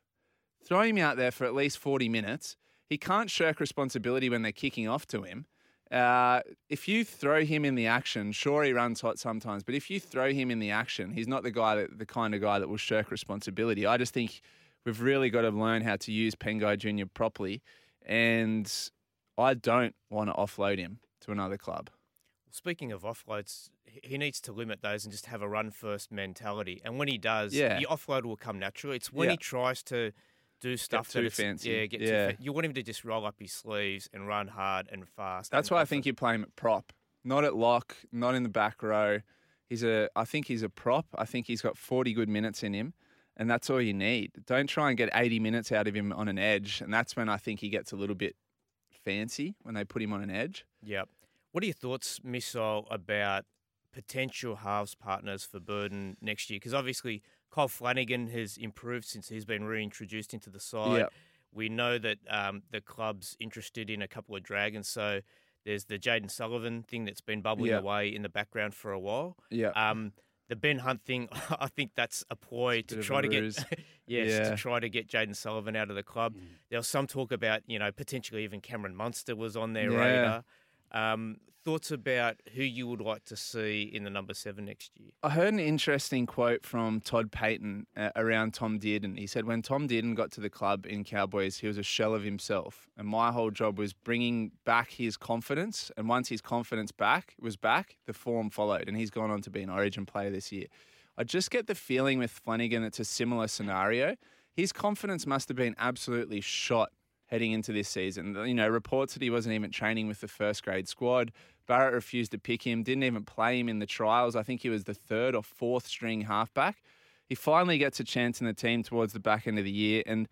Speaker 4: throw him out there for at least 40 minutes. He can't shirk responsibility when they're kicking off to him. Uh, if you throw him in the action, sure he runs hot sometimes, but if you throw him in the action, he's not the guy that the kind of guy that will shirk responsibility. I just think we've really got to learn how to use Pangai Jr. properly, and I don't want to offload him to another club.
Speaker 3: Speaking of offloads, he- needs to limit those and just have a run first mentality. And when he does,
Speaker 4: Yeah.
Speaker 3: the offload will come naturally. It's when
Speaker 4: Yeah.
Speaker 3: he tries to do stuff
Speaker 4: too
Speaker 3: that
Speaker 4: fancy.
Speaker 3: Yeah, get
Speaker 4: Yeah.
Speaker 3: too fa- You want him to just roll up his sleeves and run hard and fast.
Speaker 4: That's
Speaker 3: and
Speaker 4: why I think you play him at prop, not at lock, not in the back row. He's a, I think he's a prop. I think he's got 40 good minutes in him, and that's all you need. Don't try and get 80 minutes out of him on an edge, and that's when I think he gets a little bit fancy when they put him on an edge.
Speaker 3: Yep. What are your thoughts, Missile, about potential halves partners for Burton next year? Because obviously Kyle Flanagan has improved since he's been reintroduced into the side.
Speaker 4: Yep.
Speaker 3: We know that um, the club's interested in a couple of dragons, so there's the Jayden Sullivan thing that's been bubbling
Speaker 4: Yep.
Speaker 3: away in the background for a while.
Speaker 4: Yeah.
Speaker 3: Um, the Ben Hunt thing, I think that's a ploy to try to
Speaker 4: ruse.
Speaker 3: get, yes,
Speaker 4: Yeah.
Speaker 3: to try to get Jayden Sullivan out of the club. There was some talk about, you know, potentially even Cameron Munster was on their
Speaker 4: Yeah.
Speaker 3: radar. Um, thoughts about who you would like to see in the number seven next year?
Speaker 4: I heard an interesting quote from Todd Payten uh, around Tom Dearden. He said, When Tom Dearden got to the club in Cowboys, he was a shell of himself. And my whole job was bringing back his confidence. And once his confidence back was back, the form followed. And he's gone on to be an origin player this year. I just get the feeling with Flanagan it's a similar scenario. His confidence must have been absolutely shot heading into this season. You know, reports that he wasn't even training with the first grade squad. Barrett refused to pick him, didn't even play him in the trials. I think he was the third or fourth string halfback. He finally gets a chance in the team towards the back end of the year. And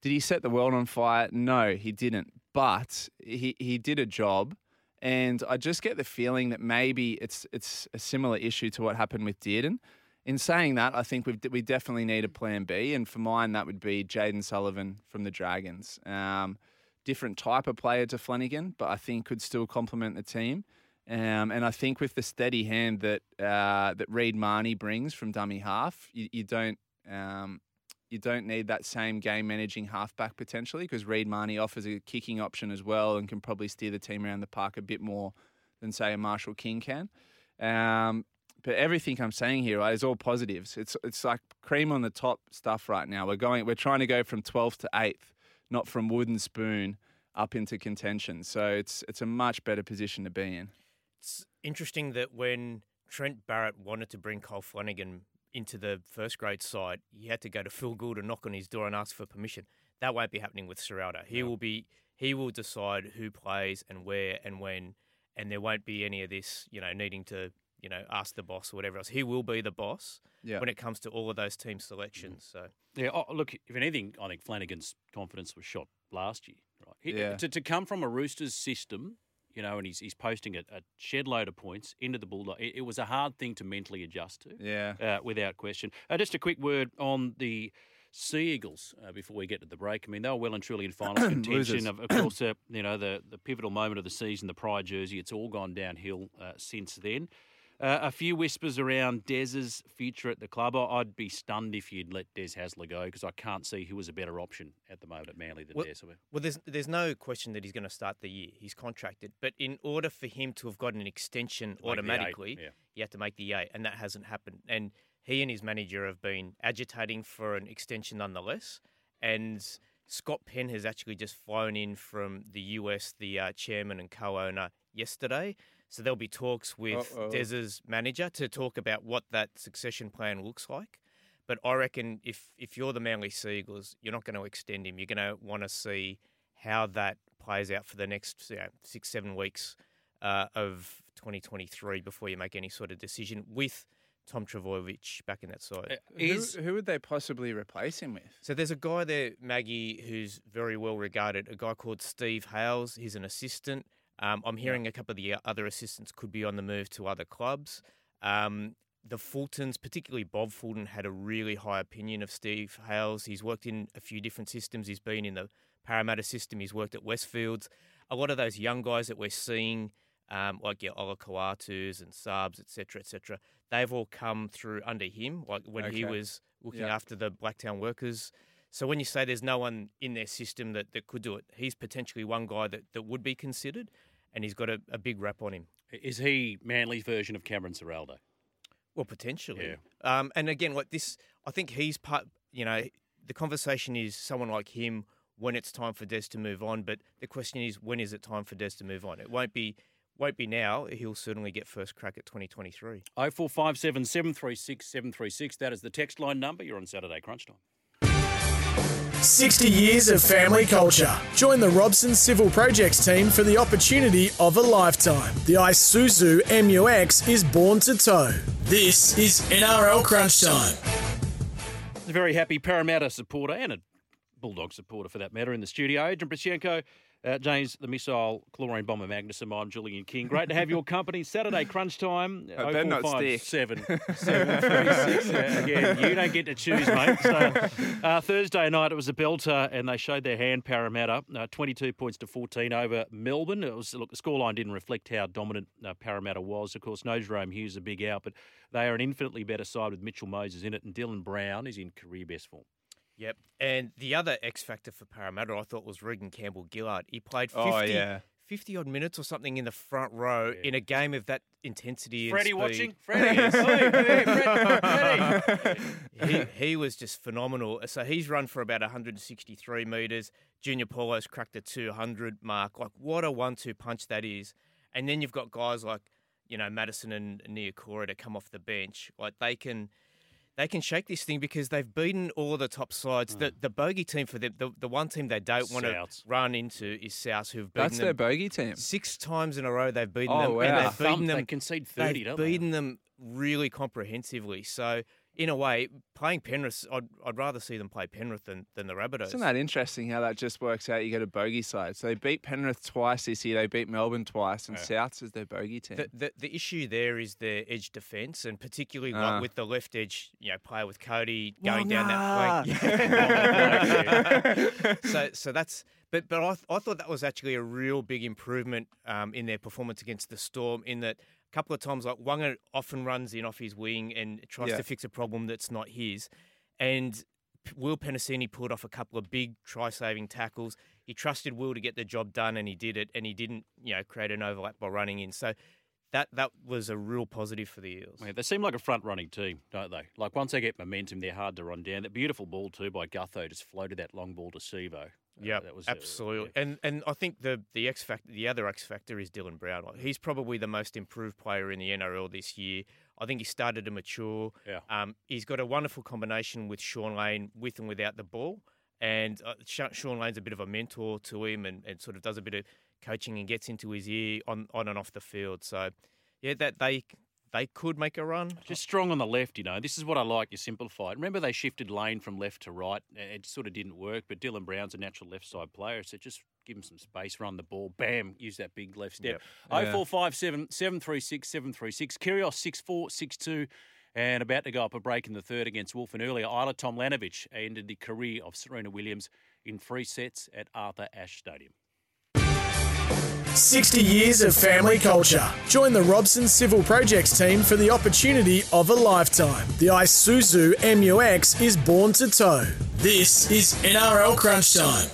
Speaker 4: did he set the world on fire? No, he didn't. But he, he did a job. And I just get the feeling that maybe it's it's a similar issue to what happened with Dearden. In saying that, I think we we definitely need a plan B, and for mine, that would be Jayden Sullivan from the Dragons. Um, different type of player to Flanagan, but I think could still complement the team. Um, and I think with the steady hand that uh, that Reed Mahoney brings from dummy half, you, you don't um, you don't need that same game managing halfback potentially because Reed Mahoney offers a kicking option as well and can probably steer the team around the park a bit more than say a Marshall King can. Um, but everything I'm saying here right, is all positives. It's it's like cream on the top stuff right now. We're going we're trying to go from 12th to 8th, not from wooden spoon up into contention. So it's it's a much better position to be in.
Speaker 3: It's interesting that when Trent Barrett wanted to bring Kyle Flanagan into the first grade side, he had to go to Phil Gould and knock on his door and ask for permission. That won't be happening with Ciraldo. He will be he will decide who plays and where and when, and there won't be any of this, you know, needing to you know ask the boss or whatever else. He will be the boss
Speaker 4: Yeah.
Speaker 3: when it comes to all of those team selections. So
Speaker 2: Yeah, oh, look, if anything, I think Flanagan's confidence was shot last year. Right, He-
Speaker 4: Yeah.
Speaker 2: to, to come from a Roosters system, you know, and he's he's posting a, a shed load of points into the Bulldog. It, it was a hard thing to mentally adjust to.
Speaker 4: Yeah.
Speaker 2: uh, without question. Uh, just a quick word on the Sea Eagles uh, before we get to the break. I mean, they were well and truly in final contention. Of, of course, uh, you know the the pivotal moment of the season, the Pride jersey. It's all gone downhill uh, since then. Uh, a few whispers around Des's future at the club. I'd be stunned if you'd let Des Hasler go because I can't see who was a better option at the moment at Manly than
Speaker 3: Well-
Speaker 2: Des.
Speaker 3: Well, there's there's no question that he's going to start the year. He's contracted, but in order for him to have got an extension automatically,
Speaker 2: yeah.
Speaker 3: you have to make the eight, and that hasn't happened. And he and his manager have been agitating for an extension nonetheless. And Scott Penn has actually just flown in from the US, the uh, chairman and co-owner, yesterday. So there'll be talks with
Speaker 4: Uh-oh.
Speaker 3: Des's manager to talk about what that succession plan looks like. But I reckon if if you're the Manly Seagulls, you're not going to extend him. You're going to want to see how that plays out for the next you know, six, seven weeks uh, of 2023 before you make any sort of decision with Tom Trbojevic back in that side.
Speaker 2: Uh,
Speaker 4: Who,
Speaker 2: Is
Speaker 4: who would they possibly replace him with?
Speaker 3: So there's a guy there, Maggie, who's very well regarded. A guy called Steve Hales. He's an assistant. Um, I'm hearing a couple of the other assistants could be on the move to other clubs. Um, the Fultons, particularly Bob Fulton, had a really high opinion of Steve Hales. He's worked in a few different systems. He's been in the Parramatta system. He's worked at Westfields. A lot of those young guys that we're seeing, um, like your Olakau'atus and Saabs, etc., etc., they've all come through under him. Like when he was looking
Speaker 4: Yeah.
Speaker 3: after the Blacktown workers. So when you say there's no one in their system that, that could do it, he's potentially one guy that, that would be considered, and he's got a, a big rap on him.
Speaker 2: is he Manly's version of Cameron Ciraldo?
Speaker 3: Well, potentially. Yeah. Um, and again, what this, I think he's part. You know, the conversation is someone like him when it's time for Des to move on. But the question is, when is it time for Des to move on? It won't be, won't be now. He'll certainly get first crack at 2023.
Speaker 2: 0457 736 736. That is the text line number. You're on Saturday Crunch Time.
Speaker 1: 60 years of family culture. Join the Robson Civil Projects team for the opportunity of a lifetime. The Isuzu MUX is born to tow. This is NRL Crunch Time.
Speaker 2: A very happy Parramatta supporter and a Bulldog supporter for that matter in the studio. Adrian Proszenko, uh, James the Missile, Chlorine Bomber Magnussen. I'm Julian King. Great to have your company. Saturday crunch time.
Speaker 4: Better not stick.
Speaker 2: 7 736. Uh, again, you don't get to choose, mate. So, uh, Thursday night it was a belter and they showed their hand, Parramatta. Uh, 22 points to 14 over Melbourne. It was Look, the scoreline didn't reflect how dominant uh, Parramatta was. Of course, no Jahrome Hughes a big out, but they are an infinitely better side with Mitchell Moses in it and Dylan Brown is in career best form.
Speaker 3: Yep. And the other X factor for Parramatta, I thought, was Reagan Campbell Gillard. He played 50,
Speaker 4: Oh, yeah.
Speaker 3: 50 odd minutes or something in the front row in a game of that intensity. and
Speaker 2: Freddie
Speaker 3: speed.
Speaker 2: watching? Freddie. Oi, hey, Fred- Freddie.
Speaker 3: he, he was just phenomenal. So he's run for about 163 metres. Junior Paulo's cracked the 200 mark. Like, what a one two punch that is. And then you've got guys like, you know, Matterson and Niukore to come off the bench. Like, they can. They can shake this thing because they've beaten all the top sides. The hmm. the bogey team for them, the, the one team they don't want to run into is South, who've beaten them
Speaker 4: That's
Speaker 3: them
Speaker 4: their bogey team.
Speaker 3: six times in a row. They've beaten
Speaker 4: Oh,
Speaker 3: them,
Speaker 4: wow.
Speaker 3: and they've
Speaker 2: Thumped,
Speaker 3: beaten
Speaker 2: they
Speaker 3: them.
Speaker 2: concede 30,
Speaker 3: they've
Speaker 2: don't they?
Speaker 3: beaten them really comprehensively. So in a way, playing Penrith, I'd, I'd rather see them play Penrith than, than the Rabbitohs.
Speaker 4: Isn't that interesting how that just works out? You get a bogey side. So they beat Penrith twice this year. They beat Melbourne twice, and Souths is their bogey team.
Speaker 3: The, the, the issue there is their edge defence, and particularly
Speaker 4: Ah.
Speaker 3: with the left edge, you know, player with Cody going down that flank. so, so that's. But, but I, th- I thought that was actually a real big improvement um, in their performance against the Storm. In that, couple of times, like Waqa often runs in off his wing and tries
Speaker 4: Yeah.
Speaker 3: to fix a problem that's not his, and Will Penisini pulled off a couple of big try-saving tackles. He trusted Will to get the job done, and he did it. And he didn't, you know, create an overlap by running in. So that that was a real positive for the Eels.
Speaker 2: Yeah, they seem like a front running team, don't they? Like once they get momentum, they're hard to run down. That beautiful ball too by Gutho just floated that long ball to Sevo.
Speaker 3: Yeah,
Speaker 2: that was uh,
Speaker 3: absolutely.
Speaker 2: yeah.
Speaker 3: And and I think the the X factor, the other X factor is Dylan Brown. He's probably the most improved player in the NRL this year. I think he started to mature.
Speaker 2: Yeah.
Speaker 3: Um, he's got a wonderful combination with Shaun Lane, with and without the ball. And uh, Shaun Lane's a bit of a mentor to him, and, and sort of does a bit of coaching and gets into his ear on on and off the field. So, yeah, that they they could make a run.
Speaker 2: Just strong on the left, you know. This is what I like. You simplify it. Remember, they shifted lane from left to right. It sort of didn't work, but Dylan Brown's a natural left side player, so just give him some space, run the ball, bam, use that big left step.
Speaker 4: Yeah.
Speaker 2: Oh four five seven seven three six seven three six. Kyrgios six four six two. And about to go up a break in the third against Wolf. And earlier, Ajla Tomljanovic ended the career of Serena Williams in three sets at Arthur Ashe Stadium.
Speaker 1: 60 years of family culture. Join the Robson Civil Projects team for the opportunity of a lifetime. The Isuzu MUX is born to tow. This is NRL Crunch Time.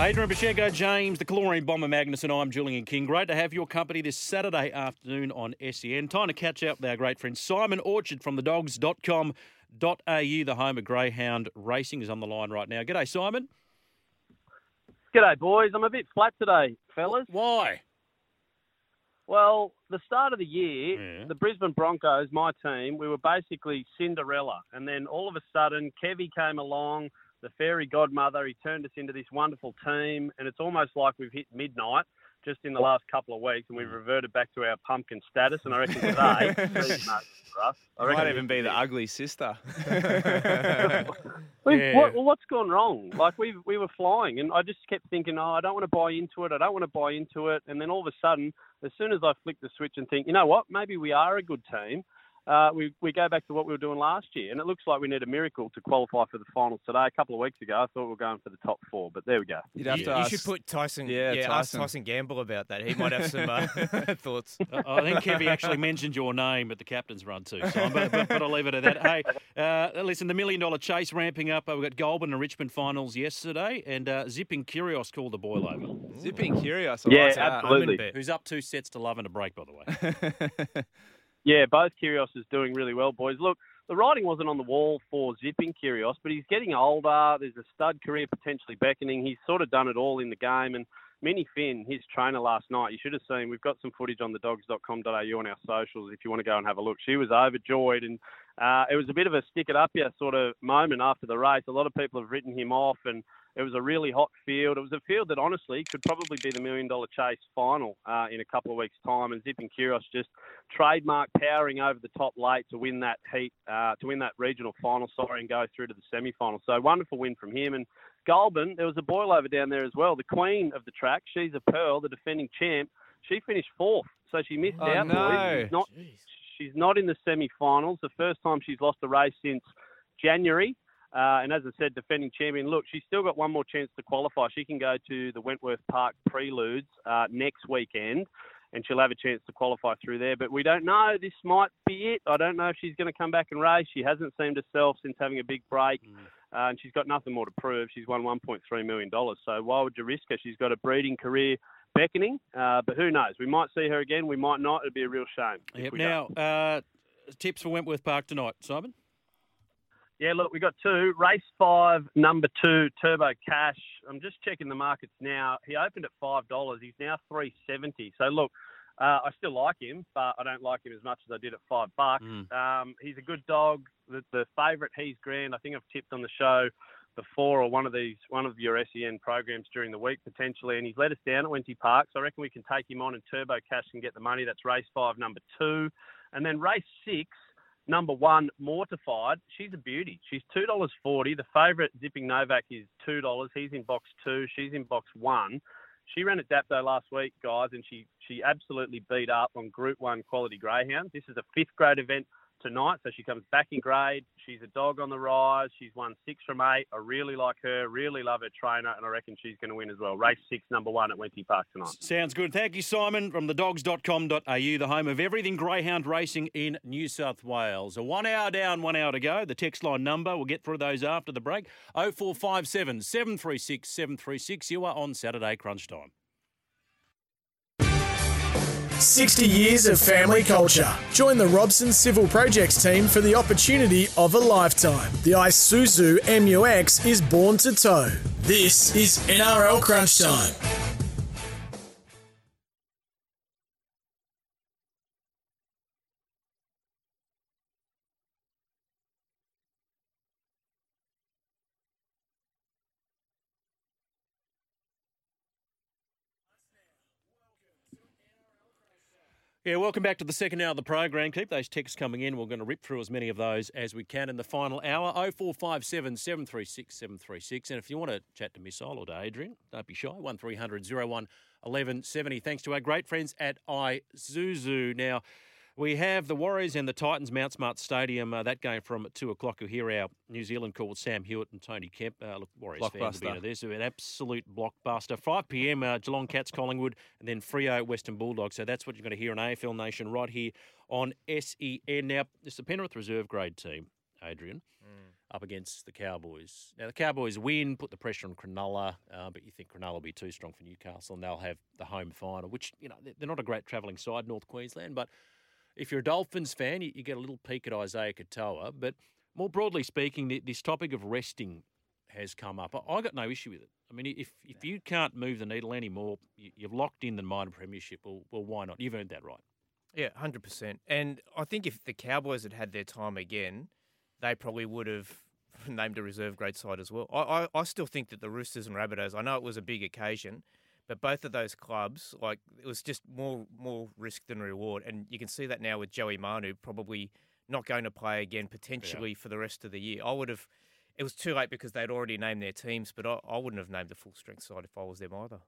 Speaker 2: Adrian Proszenko, James, the Chlorine Bomber Magnus, and I'm Julian King. Great to have your company this Saturday afternoon on SEN. Time to catch up with our great friend Simon Orchard from the dogs.com.au, the home of Greyhound Racing, is on the line right now. G'day, Simon.
Speaker 7: G'day, boys. I'm a bit flat today, fellas.
Speaker 2: Why?
Speaker 7: Well, the start of the year,
Speaker 2: Yeah.
Speaker 7: the Brisbane Broncos, my team, we were basically Cinderella. And then all of a sudden, Kevy came along, the fairy godmother. He turned us into this wonderful team. And it's almost like we've hit midnight just in the last couple of weeks and we've mm. reverted back to our pumpkin status. And I reckon today, season over for us. I reckon
Speaker 4: Might even be the ugly sister.
Speaker 7: We've,
Speaker 2: Yeah.
Speaker 7: what, well, what's gone wrong? Like we we were flying, and I just kept thinking, oh, I don't want to buy into it. I don't want to buy into it. And then all of a sudden, as soon as I flick the switch and think, you know what, maybe we are a good team. Uh, we we go back to what we were doing last year, and it looks like we need a miracle to qualify for the finals today. A couple of weeks ago, I thought we were going for the top four, but there we go.
Speaker 4: You'd have
Speaker 3: you,
Speaker 4: to
Speaker 3: you
Speaker 4: ask.
Speaker 3: should put Tyson.
Speaker 4: Yeah,
Speaker 3: Yeah, ask
Speaker 4: Tyson.
Speaker 3: Tyson Gamble about that. He might have some uh, thoughts.
Speaker 2: I I think Kevy actually mentioned your name at the captain's run too, Simon, but, but, but I'll leave it at that. Hey, uh, listen, the million dollar chase ramping up. Uh, we got Goulburn and Richmond finals yesterday, and uh, Zipping Kyrgios called the boil over.
Speaker 4: Zipping Kyrgios,
Speaker 7: Yeah,
Speaker 4: like
Speaker 7: absolutely.
Speaker 2: Who's up two sets to love and a break, by the way.
Speaker 7: Yeah, both Kyrgios is doing really well, boys. Look, the writing wasn't on the wall for zipping Kyrgios, but he's getting older. There's a stud career potentially beckoning. He's sort of done it all in the game. And Minnie Finn, his trainer last night, you should have seen. We've got some footage on the dogs.com.au on our socials if you want to go and have a look. She was overjoyed, and uh, it was a bit of a stick it up here sort of moment after the race. A lot of people have written him off, and it was a really hot field. It was a field that honestly could probably be the million dollar chase final uh, in a couple of weeks' time. And Zipping Kyrgios just trademark powering over the top late to win that heat, uh, to win that regional final, sorry, and go through to the semi final. So wonderful win from him. And Goulburn, there was a boil over down there as well. The queen of the track, she's a pearl, the defending champ. She finished fourth, so she missed
Speaker 4: Oh,
Speaker 7: out.
Speaker 4: no.
Speaker 7: She's not, she's not in the semi-finals. The first time she's lost a race since January. Uh, and as I said, defending champion. Look, she's still got one more chance to qualify. She can go to the Wentworth Park Preludes uh, next weekend, and she'll have a chance to qualify through there. But we don't know. This might be it. I don't know if she's going to come back and race. She hasn't seemed herself since having a big break, uh, and she's got nothing more to prove. She's won 1.3 million dollars. So why would you risk her? She's got a breeding career beckoning, uh, but who knows? We might see her again. We might not. It'd be a real shame. if
Speaker 2: Yep.
Speaker 7: we
Speaker 2: Now, uh, tips for Wentworth Park tonight, Simon.
Speaker 7: Yeah, look, we got two. Race five, number two, Turbo Cash. I'm just checking the markets now. He opened at five dollars. He's now three seventy. So look, uh, I still like him, but I don't like him as much as I did at five bucks.
Speaker 2: Mm.
Speaker 7: Um, he's a good dog. The, the favourite, he's grand. I think I've tipped on the show before or one of these one of your SEN programs during the week potentially, and he's let us down at Wenty Park. So I reckon we can take him on and Turbo Cash and get the money. That's race five, number two, and then race six. Number one, Mortified. She's a beauty. She's two dollars forty. The favourite, Zipping Novak, is two dollars. He's in box two. She's in box one. She ran at Dapto last week, guys, and she she absolutely beat up on Group One quality greyhounds. This is a fifth grade event tonight, so she comes back in grade. She's a dog on the rise. She's won six from eight. I really like her. Really love her trainer, and I reckon she's going to win as well. Race six, number one at Wenty Park tonight.
Speaker 2: Sounds good. Thank you, Simon, from the dogs.com.au, the home of everything greyhound racing in New South Wales. A one hour down, one hour to go. The text line number, we'll get through those after the break 0457 736 736. You are on Saturday Crunch Time.
Speaker 1: 60 years of family culture. Join the Robson Civil Projects team for the opportunity of a lifetime. The Isuzu MUX is born to tow. This is NRL Crunch Time.
Speaker 2: Yeah, welcome back to the second hour of the program. Keep those texts coming in. We're going to rip through as many of those as we can in the final hour. 0457 736 736. And if you want to chat to Missile or to Adrian, don't be shy. 1300 01 1170. Thanks to our great friends at Isuzu. Now, We have the Warriors and the Titans, Mount Smart Stadium. Uh, that game from at two o'clock. We'll hear our New Zealand call with Sam Hewitt and Tony Kemp. Uh, look, Warriors fans will be into this. An absolute blockbuster. 5 p.m. Uh, Geelong Cats, Collingwood, and then Freo Western Bulldogs. So that's what you're going to hear on AFL Nation right here on SEN. Now, it's the Penrith reserve grade team, Adrian, up against the Cowboys. Now, the Cowboys win, put the pressure on Cronulla, uh, but you think Cronulla will be too strong for Newcastle, and they'll have the home final, which, you know, they're not a great travelling side, North Queensland, but if you're a Dolphins fan, you, you get a little peek at Isaiah Katoa. But more broadly speaking, th- this topic of resting has come up. I, I got no issue with it. I mean, if if you can't move the needle anymore, you, you've locked in the minor premiership. Well, well, why not? You've earned that right.
Speaker 3: Yeah, hundred percent. And I think if the Cowboys had had their time again, they probably would have named a reserve grade side as well. I, I, I still think that the Roosters and Rabbitohs. I know it was a big occasion, but both of those clubs, like it was just more more risk than reward. And you can see that now with Joey Manu probably not going to play again potentially for the rest of the year. I would have. It was too late because they'd already named their teams, but I, I wouldn't have named the full strength side if I was them either.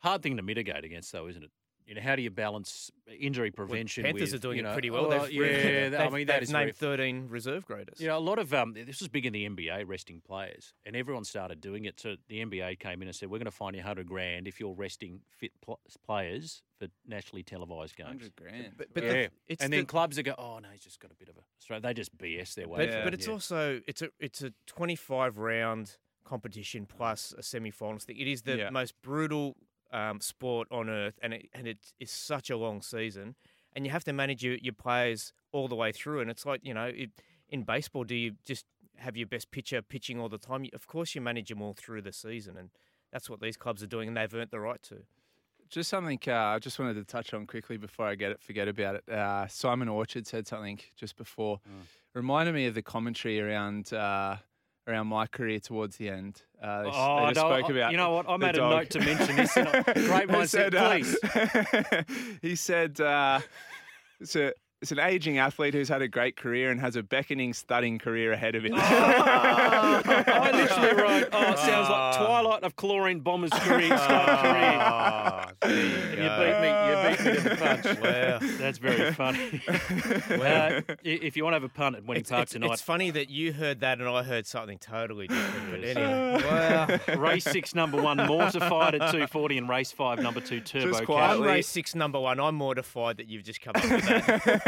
Speaker 2: Hard thing to mitigate against, though, isn't it? You know, how do you balance injury prevention?
Speaker 3: Panthers
Speaker 2: with,
Speaker 3: are doing
Speaker 2: you know,
Speaker 3: it pretty well.
Speaker 2: oh,
Speaker 3: They've,
Speaker 2: yeah,
Speaker 3: they've,
Speaker 2: I mean that is
Speaker 3: named
Speaker 2: very-
Speaker 3: thirteen reserve graders.
Speaker 2: You know, a lot of um, this was big in the NBA, resting players, and everyone started doing it. So the NBA came in and said, "We're going to fine you hundred grand if you're resting fit pl- players for nationally televised games."
Speaker 4: Hundred grand.
Speaker 3: But, but
Speaker 2: yeah,
Speaker 3: the, it's
Speaker 2: and
Speaker 3: the,
Speaker 2: then clubs are go, "Oh no, he's just got a bit of a." Straight, they just BS their way.
Speaker 3: But,
Speaker 2: through
Speaker 3: but it's
Speaker 2: yeah.
Speaker 3: also it's a it's a 25 round competition plus a semi finals thing. It is the
Speaker 4: Yeah.
Speaker 3: most brutal um, sport on earth, and it and it is such a long season, and you have to manage your, your players all the way through. And it's like you know, it, in baseball, do you just have your best pitcher pitching all the time? Of course, you manage them all through the season, and that's what these clubs are doing, and they've earned the right to.
Speaker 4: Just something uh, I just wanted to touch on quickly before I get it, forget about it. Uh, Simon Orchard said something just before, reminded me of the commentary around uh, around my career towards the end. Uh, they,
Speaker 2: Oh,
Speaker 4: they just
Speaker 2: no,
Speaker 4: spoke about
Speaker 2: you know what? I made a
Speaker 4: dog.
Speaker 2: note to mention this, great
Speaker 4: He
Speaker 2: mindset,
Speaker 4: said, uh, he said uh, it's a. It's an aging athlete who's had a great career and has a beckoning, studying career ahead of him.
Speaker 2: I literally wrote, "Oh, it sounds like Twilight of Chlorine Bomber's career, start career."
Speaker 3: Ah, you
Speaker 2: you beat me. You beat me to the punch.
Speaker 3: Wow.
Speaker 2: That's very funny. uh, if you want to have a punt at Wendy
Speaker 3: It's,
Speaker 2: Park
Speaker 3: it's,
Speaker 2: tonight,
Speaker 3: it's funny that you heard that and I heard something totally different. But anyway, wow.
Speaker 2: race six, number one, mortified at 240, and race five, number two, Turbo
Speaker 4: Just quietly-
Speaker 3: I'm race six, number one. I'm mortified that you've just come up with that.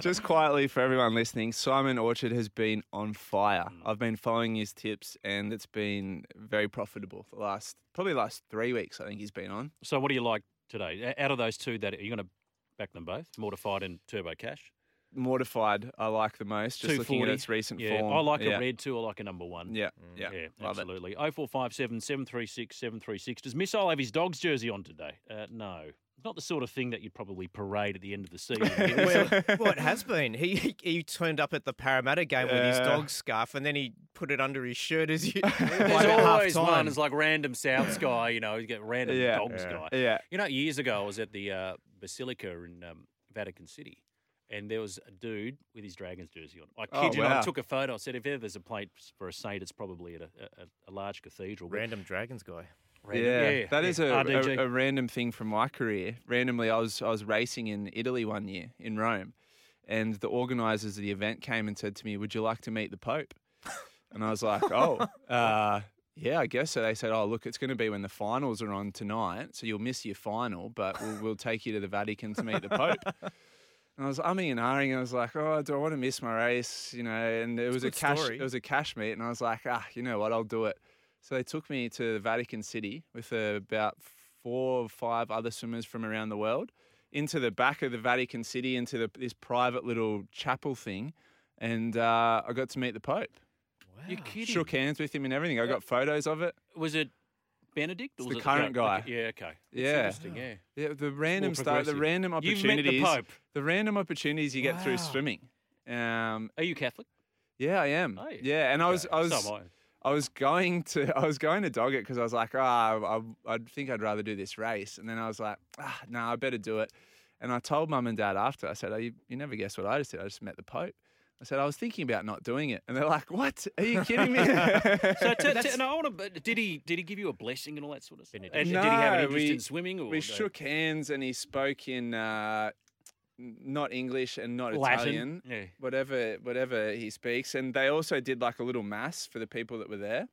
Speaker 4: Just quietly for everyone listening, Simon Orchard has been on fire.
Speaker 2: Mm.
Speaker 4: I've been following his tips, and it's been very profitable the last probably the last three weeks. I think he's been on.
Speaker 2: So, what do you like today? Out of those two, that are you going to back them both? Mortified and Turbo Cash.
Speaker 4: Mortified, I like the most. Just looking at its recent
Speaker 2: yeah,
Speaker 4: form.
Speaker 2: I like
Speaker 4: yeah.
Speaker 2: a red too. I like a number one.
Speaker 4: Yeah, yeah,
Speaker 2: Yeah,
Speaker 4: love
Speaker 2: absolutely. 0457 736 736. Does Missile have his dog's jersey on today? Uh, no. It's not the sort of thing that you'd probably parade at the end of the season.
Speaker 3: well, well, it has been. He, he he turned up at the Parramatta game with his
Speaker 4: Yeah.
Speaker 3: dog scarf, and then he put it under his shirt as you.
Speaker 2: There's always one. It's like random Souths guy, you know, you get random
Speaker 4: Yeah.
Speaker 2: dogs guy.
Speaker 4: Yeah,
Speaker 2: You know, years ago, I was at the uh, Basilica in um, Vatican City, and there was a dude with his Dragons jersey on. I kid
Speaker 4: Oh,
Speaker 2: you not, I took a photo. I said, if ever there's a plate for a saint, it's probably at a, a, a large cathedral. But
Speaker 3: Random Dragons guy.
Speaker 2: Random-
Speaker 4: yeah, that is a,
Speaker 2: RDG.
Speaker 4: a, a random thing from my career. Randomly, I was I was racing in Italy one year in Rome, and the organisers of the event came and said to me, "Would you like to meet the Pope?" And I was like, "Oh, uh, yeah, I guess so." They said, "Oh, look, it's going to be when the finals are on tonight, so you'll miss your final, but we'll, we'll take you to the Vatican to meet the Pope." And I was umming and ahhing, and I was like, "Oh, do I want to miss my race?" You know, and it was a
Speaker 3: good
Speaker 4: cash.
Speaker 3: story.
Speaker 4: It was a cash meet, and I was like, "Ah, you know what? I'll do it." So they took me to the Vatican City with uh, about four or five other swimmers from around the world into the back of the Vatican City, into the, this private little chapel thing, and uh, I got to meet the Pope.
Speaker 2: You're kidding.
Speaker 4: Shook hands with him and everything. I got photos of it.
Speaker 2: Was it Benedict? Or
Speaker 4: It's
Speaker 2: was
Speaker 4: the
Speaker 2: it
Speaker 4: current guy.
Speaker 2: okay, Yeah, okay. That's
Speaker 4: Yeah.
Speaker 2: interesting, yeah.
Speaker 4: Yeah, the random stuff, the
Speaker 2: progressive.
Speaker 4: random
Speaker 2: You've met the
Speaker 4: opportunities,
Speaker 2: Pope.
Speaker 4: the random opportunities you get through swimming. Um,
Speaker 2: Are you Catholic?
Speaker 4: yeah, I am.
Speaker 2: Are you?
Speaker 4: Yeah, and I was, I was,
Speaker 2: So am I.
Speaker 4: I was going to I was going to dog it because I was like, ah, I, I think I'd rather do this race. And then I was like, ah, no, I better do it. And I told mum and dad after. I said, oh, you, you never guess what I just did. I just met the Pope. I said I was thinking about not doing it, and they're like, "What? Are you kidding me?"
Speaker 2: So, t- t- no, I want to. Did he? Did he give you a blessing and all that sort of stuff? And did he have an interest
Speaker 4: we-
Speaker 2: in swimming? Or
Speaker 4: we
Speaker 2: no?
Speaker 4: shook hands, and he spoke in uh, n- not English and not
Speaker 2: Latin.
Speaker 4: Italian,
Speaker 2: Yeah.
Speaker 4: whatever whatever he speaks. And they also did like a little mass for the people that were there,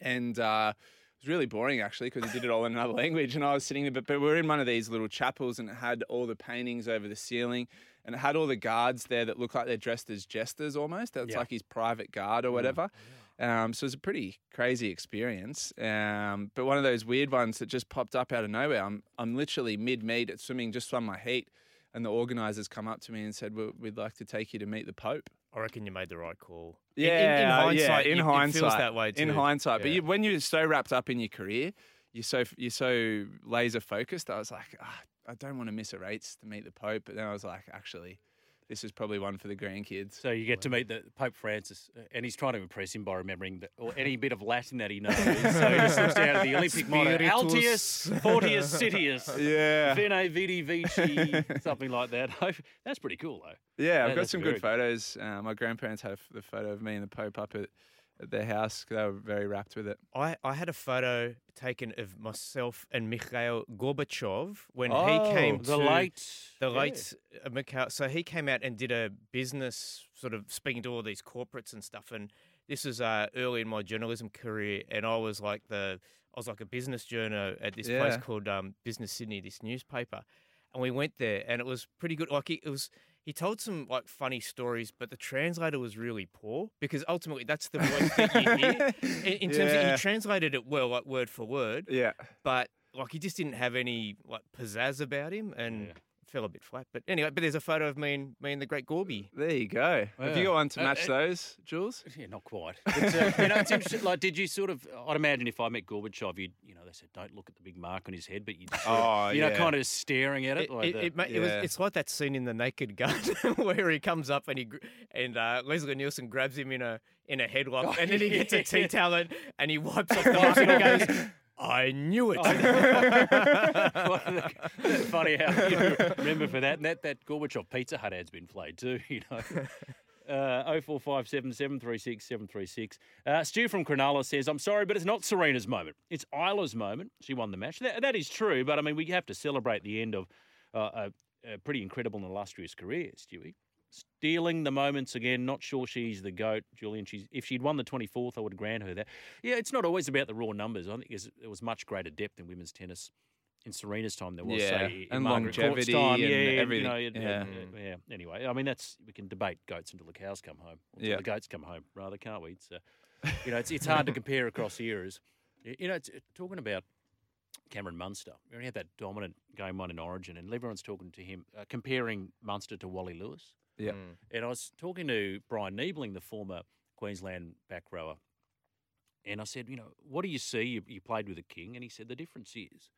Speaker 4: and uh, it was really boring actually because he did it all in another language. And I was sitting there, but, but we were in one of these little chapels, and it had all the paintings over the ceiling, and it had all the guards there that look like they're dressed as jesters almost. That's
Speaker 2: Yeah.
Speaker 4: like his private guard or whatever. Um, so it was a pretty crazy experience. Um, but one of those weird ones that just popped up out of nowhere. I'm I'm literally mid meet at swimming, just on my heat, and the organisers come up to me and said, "We'd like to take you to meet the Pope."
Speaker 3: I reckon you made the right call. In-
Speaker 4: Yeah,
Speaker 3: in, in,
Speaker 4: uh,
Speaker 3: hindsight,
Speaker 4: yeah, in
Speaker 3: it-
Speaker 4: hindsight,
Speaker 3: it feels that way too.
Speaker 4: In hindsight, but you, when you're so wrapped up in your career, you're so you're so laser focused. I was like, ah, I don't want to miss a race to meet the Pope. But then I was like, actually, this is probably one for the grandkids.
Speaker 2: So you get to meet the Pope Francis, uh, and he's trying to impress him by remembering that, or any bit of Latin that he knows. so he just looks down at the Olympic motto: Altius, Fortius, Citius,
Speaker 4: Yeah.
Speaker 2: Vene, Vidi, Vici, something like that. That's pretty cool, though.
Speaker 4: Yeah, I've got some
Speaker 2: very
Speaker 4: good photos. Uh, my grandparents had a f the photo of me and the Pope up at their house. They were very wrapped with it.
Speaker 3: I, I had a photo taken of myself and Mikhail Gorbachev when
Speaker 4: Oh,
Speaker 3: he came
Speaker 2: The
Speaker 3: to
Speaker 2: late,
Speaker 3: the
Speaker 2: yeah.
Speaker 3: late uh, Mikhail. So he came out and did a business sort of speaking to all these corporates and stuff. And this was uh, early in my journalism career, and I was like the I was like a business journo at this place called um, Business Sydney, this newspaper. And we went there, and it was pretty good. Like it, it was. He told some like funny stories, but the translator was really poor because ultimately that's the voice that you hear. In, in terms of he translated it well, like word for word,
Speaker 4: Yeah.
Speaker 3: but like he just didn't have any like pizzazz about him and
Speaker 2: Yeah.
Speaker 3: Fell a bit flat. But anyway, but there's a photo of me and me and the great Gorby.
Speaker 4: There you go. Have you got one to
Speaker 2: Uh,
Speaker 4: match
Speaker 2: uh,
Speaker 4: those, Jules?
Speaker 2: Yeah, not quite. But, uh, you know, it's interesting. Like, did you sort of? I'd imagine if I met Gorbachev, you'd, you know, they said don't look at the big mark on his head, but you, sort of,
Speaker 4: Oh,
Speaker 2: you know,
Speaker 4: yeah.
Speaker 2: kind of staring at it.
Speaker 3: It,
Speaker 2: like
Speaker 3: it,
Speaker 2: the-
Speaker 3: it, ma- it was, it's like that scene in The Naked Gun where he comes up and he and uh, Leslie Nielsen grabs him in a in a headlock,
Speaker 2: Oh,
Speaker 3: and then he gets
Speaker 2: yeah.
Speaker 3: a tea towel and, and he wipes off the mark and he goes, "I knew it."
Speaker 2: Funny how you remember for that. And that, that Gorbachev Pizza Hut ad's been played too, you know. Uh, 0457 736 736. Uh, Stu from Cronulla says, I'm sorry, but it's not Serena's moment. It's Ajla's moment. She won the match. That, that is true, but I mean, we have to celebrate the end of uh, a, a pretty incredible and illustrious career, Stewie. Stealing the moments again. Not sure she's the goat, Julian. She's if she'd won the twenty fourth, I would grant her that. Yeah, it's not always about the raw numbers. I think there was much greater depth in women's tennis in Serena's time than was
Speaker 4: Yeah,
Speaker 2: say in
Speaker 4: and
Speaker 2: Margaret
Speaker 4: longevity
Speaker 2: time.
Speaker 4: and
Speaker 2: yeah, yeah,
Speaker 4: everything.
Speaker 2: You know,
Speaker 4: Yeah.
Speaker 2: yeah. Anyway, I mean that's we can debate goats until the cows come home. Until
Speaker 4: Yeah.
Speaker 2: the goats come home, rather, can't we? It's uh, you know, it's it's hard to compare across eras. You know, it's, uh, talking about Cameron Munster. We only had that dominant game one in Origin, and everyone's talking to him, uh, comparing Munster to Wally Lewis.
Speaker 4: Yeah. Mm.
Speaker 2: And I was talking to Bryan Niebling, the former Queensland back rower, and I said, you know, what do you see? You, you played with the King, and he said the difference is,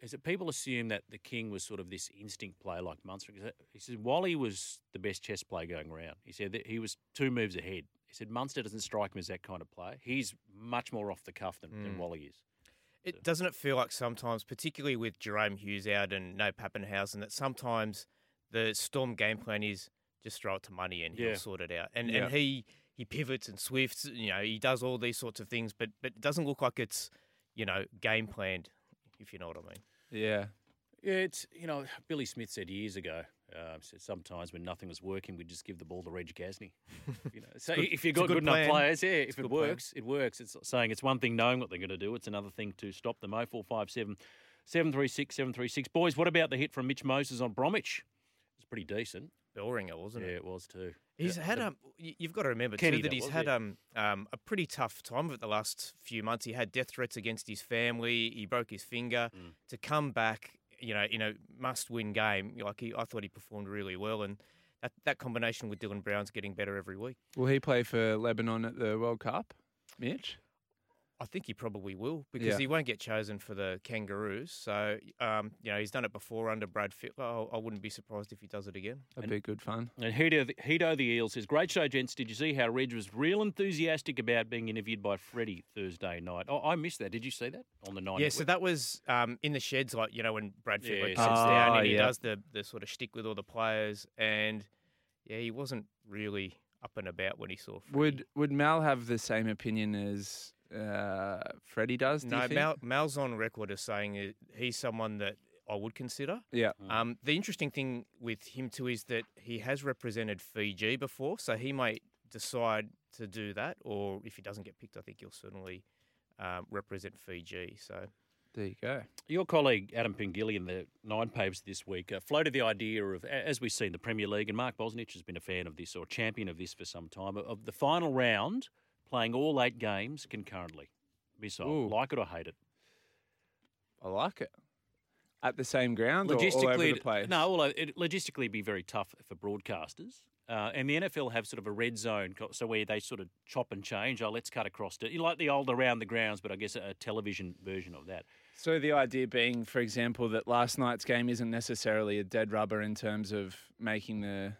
Speaker 2: is that people assume that the King was sort of this instinct player like Munster. He said- Wally was the best chess player going around. He said that he was two moves ahead. He said Munster doesn't strike him as that kind of player. He's much more off the cuff than, than mm. Wally is.
Speaker 3: It doesn't it feel like sometimes, particularly with Jahrome Hughes out and no Papenhuyzen, that sometimes the Storm game plan is just throw it to money and he'll
Speaker 2: Yeah.
Speaker 3: sort it out. And
Speaker 4: Yeah.
Speaker 3: and he he pivots and swifts, you know, he does all these sorts of things, but but it doesn't look like it's you know game planned, if you know what I mean.
Speaker 4: Yeah.
Speaker 2: Yeah, it's you know Billy Smith said years ago. Uh, said sometimes when nothing was working, we'd just give the ball to Reg Gasnier. you know, so
Speaker 3: good-
Speaker 2: if you've got
Speaker 3: good
Speaker 2: good, enough players, yeah,
Speaker 3: It's
Speaker 2: if it
Speaker 3: good plan.
Speaker 2: works, it works. It's saying it's one thing knowing what they're going to do. It's another thing to stop them. 0457 736 736. Boys, what about the hit from Mitch Moses on Bromwich? It's pretty decent.
Speaker 3: Bellringer, wasn't
Speaker 2: Yeah,
Speaker 3: it?
Speaker 2: Yeah, it was too.
Speaker 3: He's
Speaker 2: Yeah,
Speaker 3: had
Speaker 2: the-
Speaker 3: um. You've got to remember
Speaker 2: Kenny
Speaker 3: too that
Speaker 2: that
Speaker 3: he's had um um a pretty tough time of it the last few months. He had death threats against his family. He broke his finger.
Speaker 2: Mm.
Speaker 3: To come back, you know, in a must-win game, like he, I thought he performed really well, and that that combination with Dylan Brown's getting better every week.
Speaker 4: Will he play for Lebanon at the World Cup, Mitch?
Speaker 3: I think he probably will because
Speaker 4: Yeah.
Speaker 3: he won't get chosen for the Kangaroos. So, um, you know, he's done it before under Brad Fittler. I I wouldn't be surprised if he does it again.
Speaker 4: That'd be good fun.
Speaker 2: And Hito the, Hito the Eel says, Great show, gents. Did you see how Reg was real enthusiastic about being interviewed by Freddie Thursday night? Oh, I missed that. Did you see that on the night?
Speaker 3: Yeah, so that was um, in the sheds, like you know when Brad Fittler
Speaker 2: yeah.
Speaker 3: sits
Speaker 4: Ah,
Speaker 3: down and he
Speaker 4: yeah.
Speaker 3: does the the sort of shtick with all the players, and yeah, he wasn't really up and about when he saw. Freddie.
Speaker 4: Would Would Mal have the same opinion as uh, Freddie does? Do you
Speaker 3: no
Speaker 4: think?
Speaker 3: Mal, Mal's on record as saying he's someone that I would consider.
Speaker 4: Yeah.
Speaker 3: Um, the interesting thing with him too is that he has represented Fiji before, so he might decide to do that, or if he doesn't get picked, I think he'll certainly um, represent Fiji. So
Speaker 4: There you go.
Speaker 2: Your colleague Adam Pengilly in the Nine Papers this week uh, floated the idea of, as we see in the Premier League, and Mark Bosnich has been a fan of this or champion of this for some time, of the final round playing all eight games concurrently. Missile,
Speaker 4: Ooh.
Speaker 2: like it or hate it.
Speaker 4: I like it. At the same ground or all over
Speaker 2: Logistically,
Speaker 4: the place?
Speaker 2: no, well, it logistically be very tough for broadcasters. Uh, and the NFL have sort of a red zone, so where they sort of chop and change. Oh, let's cut across to you like the old around the grounds, but I guess a television version of that.
Speaker 4: So the idea being, for example, that last night's game isn't necessarily a dead rubber in terms of making the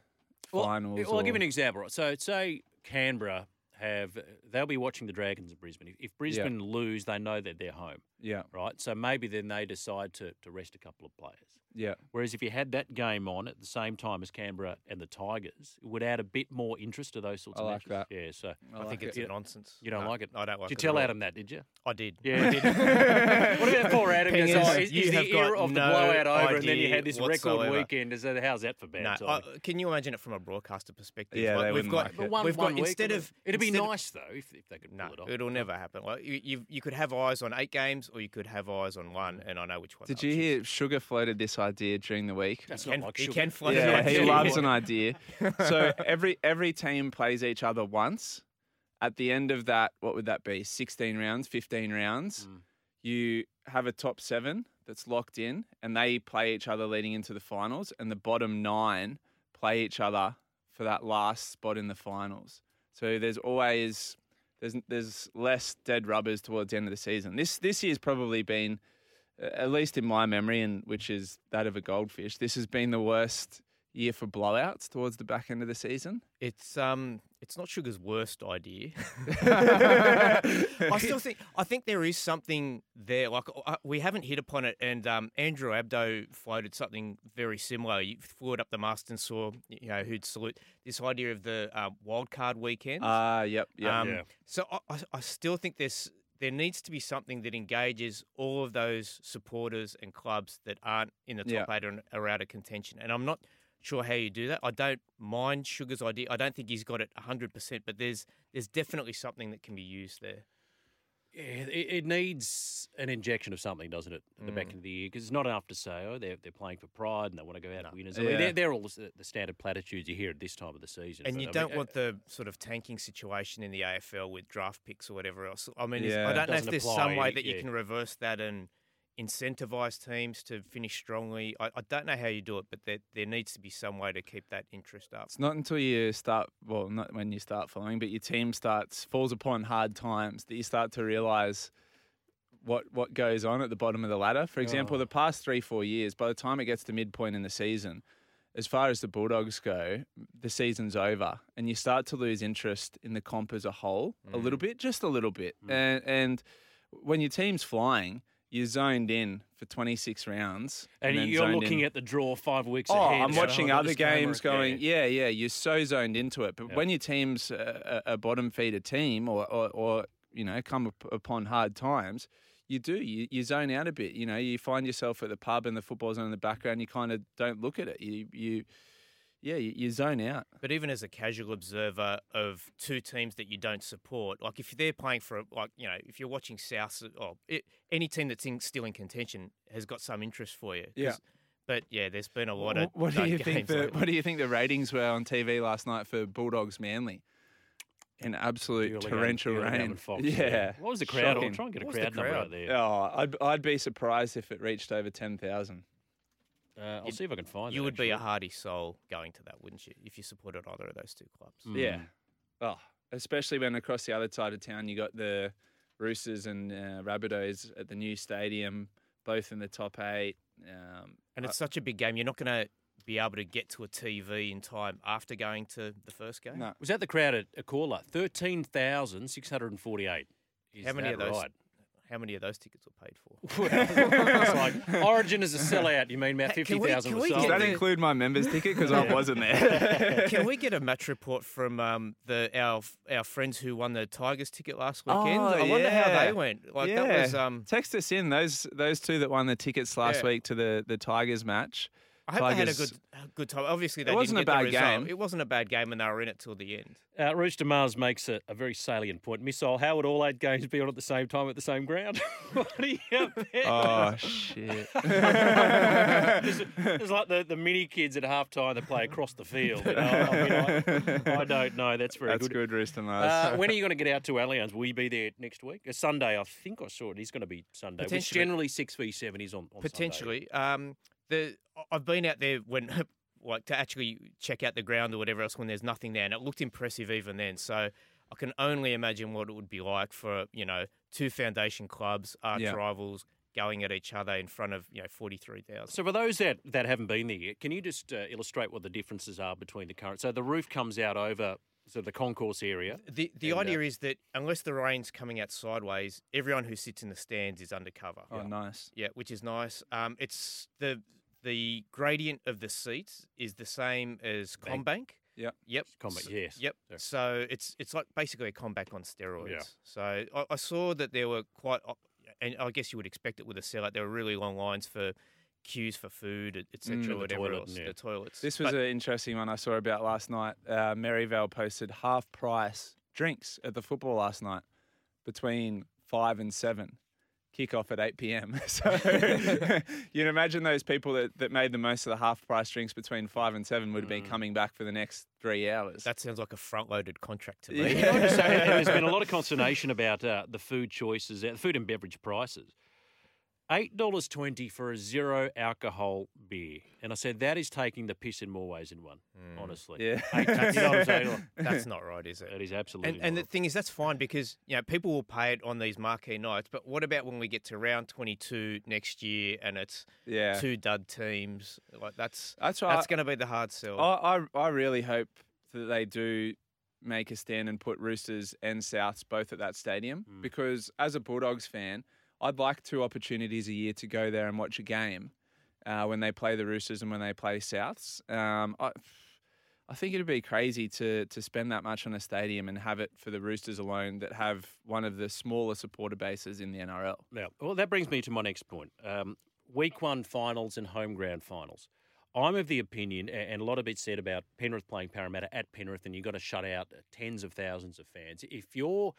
Speaker 2: Well,
Speaker 4: finals.
Speaker 2: Well, I'll give you an example. right? So, say Canberra have they'll be watching the Dragons in Brisbane. If, if Brisbane lose, they know that they're home,
Speaker 4: Yeah,
Speaker 2: right? So maybe then they decide to, to rest a couple of players.
Speaker 4: yeah.
Speaker 2: Whereas if you had that game on at the same time as Canberra and the Tigers, it would add a bit more interest to those sorts
Speaker 4: I
Speaker 2: of
Speaker 4: like
Speaker 2: matches.
Speaker 4: that.
Speaker 2: Yeah, so
Speaker 3: I, think it's
Speaker 2: it.
Speaker 3: a nonsense.
Speaker 2: You don't
Speaker 3: No,
Speaker 2: like it?
Speaker 3: I don't like
Speaker 2: Did
Speaker 3: it.
Speaker 2: you tell. Adam that, did you?
Speaker 3: I did.
Speaker 2: Yeah, I did. what about poor Adam?
Speaker 3: Thing
Speaker 2: Goes, oh,
Speaker 3: is,
Speaker 2: is,
Speaker 3: you
Speaker 2: is
Speaker 3: have
Speaker 2: the era of the
Speaker 3: no
Speaker 2: blowout over, and then you
Speaker 3: idea
Speaker 2: had this record weekend? Is that, how's that for bad?
Speaker 3: No,
Speaker 2: timing?
Speaker 3: uh, can you imagine it from a broadcaster perspective?
Speaker 4: Yeah,
Speaker 3: Like,
Speaker 4: they
Speaker 3: we've got,
Speaker 4: like it.
Speaker 2: One,
Speaker 3: we've
Speaker 2: one
Speaker 3: got
Speaker 2: week,
Speaker 3: instead of
Speaker 2: it? it'd be nice though if, if they could pull it off.
Speaker 3: it'll never happen. Like you, you, you could have eyes on eight games, or you could have eyes on one, and I know which one.
Speaker 4: Did
Speaker 3: I'll
Speaker 4: you
Speaker 3: choose.
Speaker 4: hear Sugar floated this idea during the week?
Speaker 2: That's
Speaker 3: He
Speaker 2: not
Speaker 3: can,
Speaker 2: like
Speaker 3: he
Speaker 2: sugar.
Speaker 3: can float
Speaker 4: Yeah,
Speaker 3: it.
Speaker 4: he loves an idea. So every every team plays each other once. At the end of that, what would that be? Sixteen rounds, fifteen rounds.
Speaker 2: Mm.
Speaker 4: You have a top seven that's locked in, and they play each other leading into the finals, and the bottom nine play each other for that last spot in the finals. So there's always there's there's less dead rubbers towards the end of the season. This this year's probably been, at least in my memory, and which is that of a goldfish. This has been the worst year for blowouts towards the back end of the season.
Speaker 3: It's um, it's not Sugar's worst idea. I still think I think there is something there. Like uh, we haven't hit upon it, and um, Andrew Abdo floated something very similar. You flew it up the mast and saw, you know, who'd salute this idea of the uh, wild card weekend.
Speaker 4: Ah, yep, yep.
Speaker 3: Um,
Speaker 2: Yeah.
Speaker 3: So I, I, I still think there's there needs to be something that engages all of those supporters and clubs that aren't in the top
Speaker 4: Yeah.
Speaker 3: eight or are out of contention. And I'm not sure how you do that. I don't mind Sugar's idea. I don't think he's got it 100%, but there's there's definitely something that can be used there.
Speaker 2: Yeah, it, it needs an injection of something, doesn't it, at the back
Speaker 3: Mm.
Speaker 2: end of the year? Because it's not enough to say, oh, they're, they're playing for pride and they want to go out
Speaker 3: No.
Speaker 2: winners. I mean, they're, they're all the, the standard platitudes you hear at this time of the season.
Speaker 3: And you
Speaker 2: I
Speaker 3: don't
Speaker 2: mean,
Speaker 3: want
Speaker 2: uh,
Speaker 3: the sort of tanking situation in the AFL with draft picks or whatever else. I mean,
Speaker 4: Yeah.
Speaker 3: I don't know if there's some way that
Speaker 2: yeah.
Speaker 3: you can reverse that and incentivize teams to finish strongly. I, I don't know how you do it, but there, there needs to be some way to keep that interest up.
Speaker 4: It's not until you start, well, not when you start following, but your team starts falls upon hard times that you start to realise what what goes on at the bottom of the ladder. For example,
Speaker 2: Oh.
Speaker 4: the past three four years, by the time it gets to midpoint in the season, as far as the Bulldogs go, the season's over, and you start to lose interest in the comp as a whole a little mm. bit, just a little bit. Mm. And and when your team's flying, you're zoned in for 26 rounds,
Speaker 2: And,
Speaker 4: then
Speaker 2: you're looking
Speaker 4: in-
Speaker 2: at the draw five weeks
Speaker 4: Oh,
Speaker 2: ahead.
Speaker 4: I'm watching other games going,
Speaker 2: yeah.
Speaker 4: yeah. yeah, you're so zoned into it. But when your team's a, a a bottom feeder team or, or, or, you know, come upon hard times, you do. You, you zone out a bit. You know, you find yourself at the pub and the football's on in the background. You kind of don't look at it. You, you yeah, you, you zone out.
Speaker 3: But even as a casual observer of two teams that you don't support, like if they're playing for, like you know, if you're watching South or it, any team that's in, still in contention has got some interest for you.
Speaker 4: Yeah.
Speaker 3: But yeah, there's been a lot
Speaker 4: Wh-
Speaker 3: of.
Speaker 4: What do you think?
Speaker 3: games
Speaker 4: The,
Speaker 3: lately.
Speaker 4: what do you think the ratings were on TV last night for Bulldogs Manly? An absolute
Speaker 2: You're
Speaker 4: torrential
Speaker 2: having-
Speaker 4: rain.
Speaker 2: having Fox,
Speaker 4: yeah.
Speaker 2: What was the crowd?
Speaker 4: Shocking.
Speaker 2: I'll try and get a
Speaker 3: What was the
Speaker 2: crowd number out there.
Speaker 4: Oh, I'd, I'd be surprised if it reached over 10,000.
Speaker 2: Uh, I'll see if I can find
Speaker 3: you
Speaker 2: that,
Speaker 3: would be a
Speaker 2: actually.
Speaker 3: hardy soul going to that, wouldn't you? If you supported either of those two clubs.
Speaker 2: Mm.
Speaker 4: Yeah. Oh, especially when across the other side of town you got the Roosters and uh, Rabbitohs at the new stadium, both in the top eight. Um,
Speaker 3: And it's such a big game. You're not going to be able to get to a TV in time after going to the first game.
Speaker 4: no,
Speaker 2: Was that the crowd at Accor? 13,648.
Speaker 3: How many
Speaker 2: that
Speaker 3: of those-
Speaker 2: Right?
Speaker 3: How many of those tickets were paid for?
Speaker 2: it's like Origin is a sellout. You mean about fifty thousand?
Speaker 3: can we- can
Speaker 2: or
Speaker 3: we
Speaker 2: so?
Speaker 4: Does
Speaker 3: get
Speaker 4: that
Speaker 3: the-
Speaker 4: include my members ticket? Because I wasn't there.
Speaker 3: Can we get a match report from um, the our our friends who won the Tigers ticket last weekend?
Speaker 4: Oh,
Speaker 3: I wonder how they went. Like
Speaker 4: yeah.
Speaker 3: that was um,
Speaker 4: Text us in those those two that won the tickets last
Speaker 3: Yeah.
Speaker 4: week to the the Tigers match.
Speaker 3: I hope they had a good a good time. Obviously, they
Speaker 4: wasn't
Speaker 3: didn't
Speaker 4: a bad
Speaker 3: the
Speaker 4: game.
Speaker 3: It wasn't a bad game, and they were in it till the end.
Speaker 2: Uh, Rooster Mars makes a, a very salient point. Missile, how would all eight games be on at the same time at the same ground? what do you bet?
Speaker 4: Oh shit!
Speaker 2: it's, it's like the, the mini kids at halftime that play across the field. You know? I, mean, I, I don't know. That's very
Speaker 4: That's
Speaker 2: good.
Speaker 4: good, Rooster
Speaker 2: Uh,
Speaker 4: Mars.
Speaker 2: when are you going to get out to Allianz? Will you be there next week? Uh, Sunday, I think I saw it. He's going to be Sunday, which
Speaker 3: Potentially.
Speaker 2: generally six v seven is on, on Sunday.
Speaker 3: Potentially, um, the I've been out there when. Like to actually check out the ground or whatever else when there's nothing there, and it looked impressive even then. So I can only imagine what it would be like for you know two foundation clubs, arch
Speaker 4: Yeah.
Speaker 3: rivals, going at each other in front of you know forty three thousand.
Speaker 2: So for those that, that haven't been there yet, can you just uh, illustrate what the differences are between the current? So the roof comes out over so the concourse area.
Speaker 3: The the
Speaker 2: And, uh,
Speaker 3: idea is that unless the rain's coming out sideways, everyone who sits in the stands is undercover.
Speaker 4: oh, nice.
Speaker 3: Yeah, which is nice. Um, it's the the gradient of the seats is the same as
Speaker 2: Bank.
Speaker 3: Combank.
Speaker 4: Yep.
Speaker 3: Yep.
Speaker 2: Combank,
Speaker 3: S-
Speaker 2: yes.
Speaker 3: Yep.
Speaker 2: Sorry.
Speaker 3: So it's it's like basically a Combank on steroids.
Speaker 2: Yeah.
Speaker 3: So I, I saw that there were quite, and I guess you would expect it with a sellout. There were really long lines for queues for food, etc.
Speaker 4: Mm.
Speaker 2: For the
Speaker 3: whatever
Speaker 2: toilet,
Speaker 3: else.
Speaker 2: yeah.
Speaker 3: The toilets.
Speaker 4: This was
Speaker 3: But-
Speaker 4: an interesting one I saw about last night. Uh, Maryvale posted half price drinks at the football last night between five and seven. Kick off at 8 p.m. So you can imagine those people that, that made the most of the half price drinks between five and seven would have been coming back for the next three hours.
Speaker 3: that sounds like a front loaded contract to me.
Speaker 2: Can I just there's been a lot of consternation about uh, the food choices, uh, food and beverage prices. Eight dollars twenty for a zero alcohol beer, and I said that is taking the piss in more ways than one. Honestly,
Speaker 4: Yeah.
Speaker 2: Eight- you know what I'm saying?
Speaker 3: That's not right, is it?
Speaker 2: That is absolutely.
Speaker 3: And, and the thing is, that's fine because you know people will pay it on these marquee nights. But what about when we get to round twenty-two next year and it's
Speaker 4: yeah.
Speaker 3: two dud teams? Like that's
Speaker 4: That's right.
Speaker 3: that's going to be the hard sell.
Speaker 4: I, I, I really hope that they do make a stand and put Roosters and Souths both at that stadium
Speaker 2: Mm.
Speaker 4: because as a Bulldogs fan, I'd like two opportunities a year to go there and watch a game uh, when they play the Roosters and when they play Souths. Um, I, I think it'd be crazy to to spend that much on a stadium and have it for the Roosters alone that have one of the smaller supporter bases in the NRL.
Speaker 2: Now, well, that brings me to my next point. Um, week one finals and home ground finals. I'm of the opinion, and a lot of it said about Penrith playing Parramatta at Penrith, and you've got to shut out tens of thousands of fans. If you're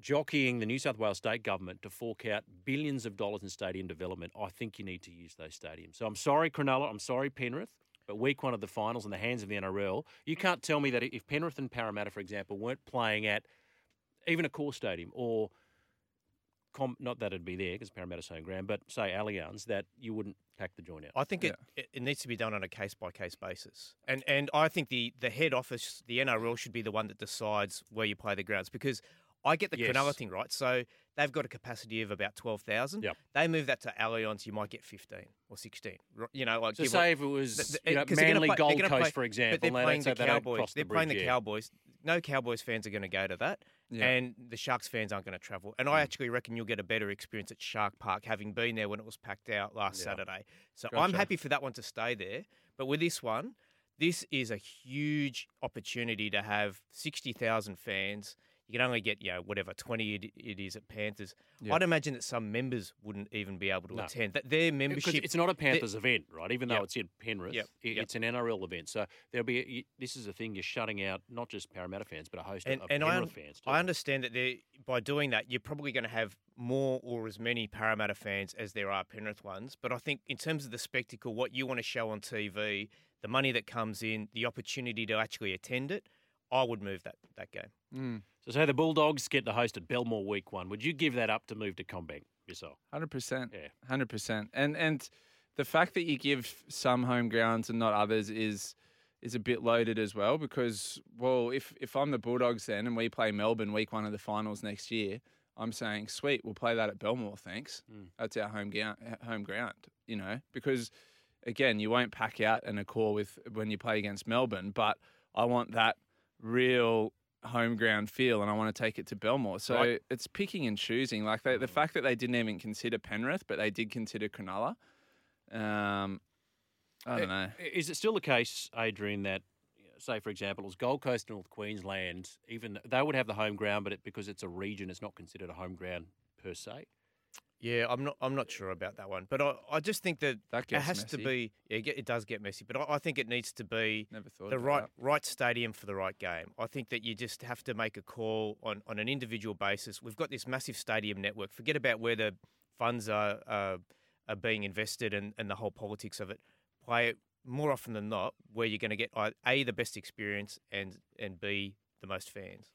Speaker 2: jockeying the New South Wales state government to fork out billions of dollars in stadium development, I think you need to use those stadiums. So I'm sorry, Cronulla, I'm sorry, Penrith, but week one of the finals in the hands of the NRL, you can't tell me that if Penrith and Parramatta, for example, weren't playing at even Accor stadium or com- not that it'd be there because Parramatta's home ground, but say Allianz, that you wouldn't pack the joint out.
Speaker 3: I think it, it, it needs to be done on a case by case basis, and and I think the the head office, the NRL, should be the one that decides where you play the grounds because. I get the
Speaker 2: Yes.
Speaker 3: Cronulla thing right. So they've got a capacity of about twelve thousand.
Speaker 2: Yep.
Speaker 3: They move that to Allianz, you might get fifteen or sixteen. You know, like
Speaker 2: So say if it was you know, Manly
Speaker 3: play-
Speaker 2: Gold Coast,
Speaker 3: play-
Speaker 2: for example,
Speaker 3: they're playing the
Speaker 2: they
Speaker 3: Cowboys.
Speaker 2: the
Speaker 3: They're playing
Speaker 2: bridge,
Speaker 3: the
Speaker 2: yeah.
Speaker 3: Cowboys. No Cowboys fans are going to go to that,
Speaker 4: Yeah.
Speaker 3: and the Sharks fans aren't going to travel. And I mm. actually reckon you'll get a better experience at Shark Park, having been there when it was packed out last
Speaker 2: Yeah.
Speaker 3: Saturday. So I'm happy for that one to stay there. But with this one, this is a huge opportunity to have sixty thousand fans. You can only get, you know, whatever twenty it, it is at Panthers.
Speaker 4: Yeah.
Speaker 3: I'd imagine that some members wouldn't even be able to
Speaker 2: No.
Speaker 3: attend. That their
Speaker 2: Because
Speaker 3: membership.
Speaker 2: it's not a Panthers event, right? Even though
Speaker 3: Yep.
Speaker 2: it's in Penrith,
Speaker 3: Yep.
Speaker 2: i-
Speaker 3: Yep.
Speaker 2: it's an NRL event. So there'll be a, this is a thing you're shutting out not just Parramatta fans, but a host
Speaker 3: and,
Speaker 2: of
Speaker 3: and I,
Speaker 2: Penrith
Speaker 3: un-
Speaker 2: fans. Too.
Speaker 3: I understand that they by doing that, you're probably going to have more or as many Parramatta fans as there are Penrith ones. But I think in terms of the spectacle, what you want to show on TV, the money that comes in, the opportunity to actually attend it, I would move that that game.
Speaker 4: Mm.
Speaker 2: So say the Bulldogs get to host at Belmore week one. Would you give that up to move to Combank yourself?
Speaker 4: Hundred percent.
Speaker 2: Yeah.
Speaker 4: Hundred percent. And and the fact that you give some home grounds and not others is is a bit loaded as well because well if if I'm the Bulldogs then and we play Melbourne week one of the finals next year, I'm saying sweet we'll play that at Belmore thanks.
Speaker 2: Mm.
Speaker 4: That's our home ground home ground you know because again you won't pack out an Accor with when you play against Melbourne but I want that real home ground feel, and I want to take it to Belmore. So
Speaker 2: Right.
Speaker 4: it's picking and choosing. Like they, the fact that they didn't even consider Penrith, but they did consider Cronulla. Um, I don't know.
Speaker 2: Is it still the case, Adrian, that say for example, it was Gold Coast, North Queensland, even they would have the home ground, but it, because it's a region, it's not considered a home ground per se.
Speaker 3: Yeah, I'm not. I'm not sure about that one, but I, I just think that
Speaker 4: That
Speaker 3: it has to be. Yeah, it get- it does get messy, but I, I think it needs to be the right
Speaker 4: that.
Speaker 3: right stadium for the right game. I think that you just have to make a call on, on an individual basis. We've got this massive stadium network. Forget about where the funds are uh, are being invested and, and the whole politics of it. Play it more often than not where you're going to get uh, a the best experience and and b the most fans.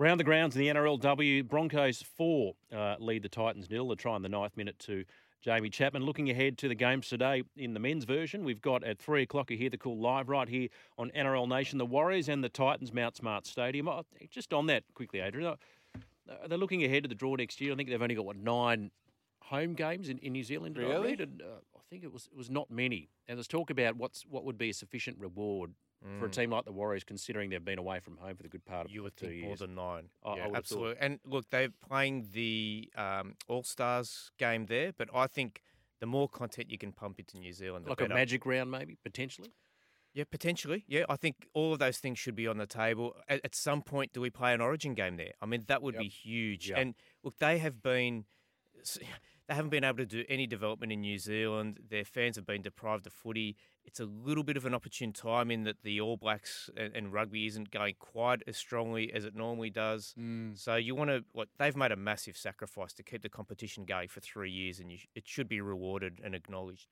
Speaker 2: Round the grounds in the NRLW, Broncos four uh, lead the Titans nil. They're trying the ninth minute to Jamie Chapman. Looking ahead to the games today in the men's version, we've got at three o'clock. You hear the call live right here on NRL Nation. The Warriors and the Titans, Mount Smart Stadium. Oh, just on that quickly, Adrian. uh, They're looking ahead to the draw next year. I think they've only got what nine home games in, in New Zealand. I
Speaker 4: Really?
Speaker 2: read? And, uh, I think it was it was not many. And there's talk about what's what would be a sufficient reward for a team like the Warriors, considering they've been away from home for the good part of
Speaker 3: You would
Speaker 2: two
Speaker 3: think more than nine.
Speaker 2: I-
Speaker 3: yeah, absolutely. And look, they're playing the um, All Stars game there, but I think the more content you can pump into New Zealand, the
Speaker 2: like
Speaker 3: better.
Speaker 2: a magic round, maybe potentially.
Speaker 3: Yeah, potentially. Yeah, I think all of those things should be on the table. At, at some point, do we play an Origin game there? I mean, that would be huge.
Speaker 2: Yep.
Speaker 3: And look, they have been. They haven't been able to do any development in New Zealand. Their fans have been deprived of footy. It's a little bit of an opportune time in that the All Blacks and, and rugby isn't going quite as strongly as it normally does. So you want to what they've made a massive sacrifice to keep the competition going for three years, and you, it should be rewarded and acknowledged.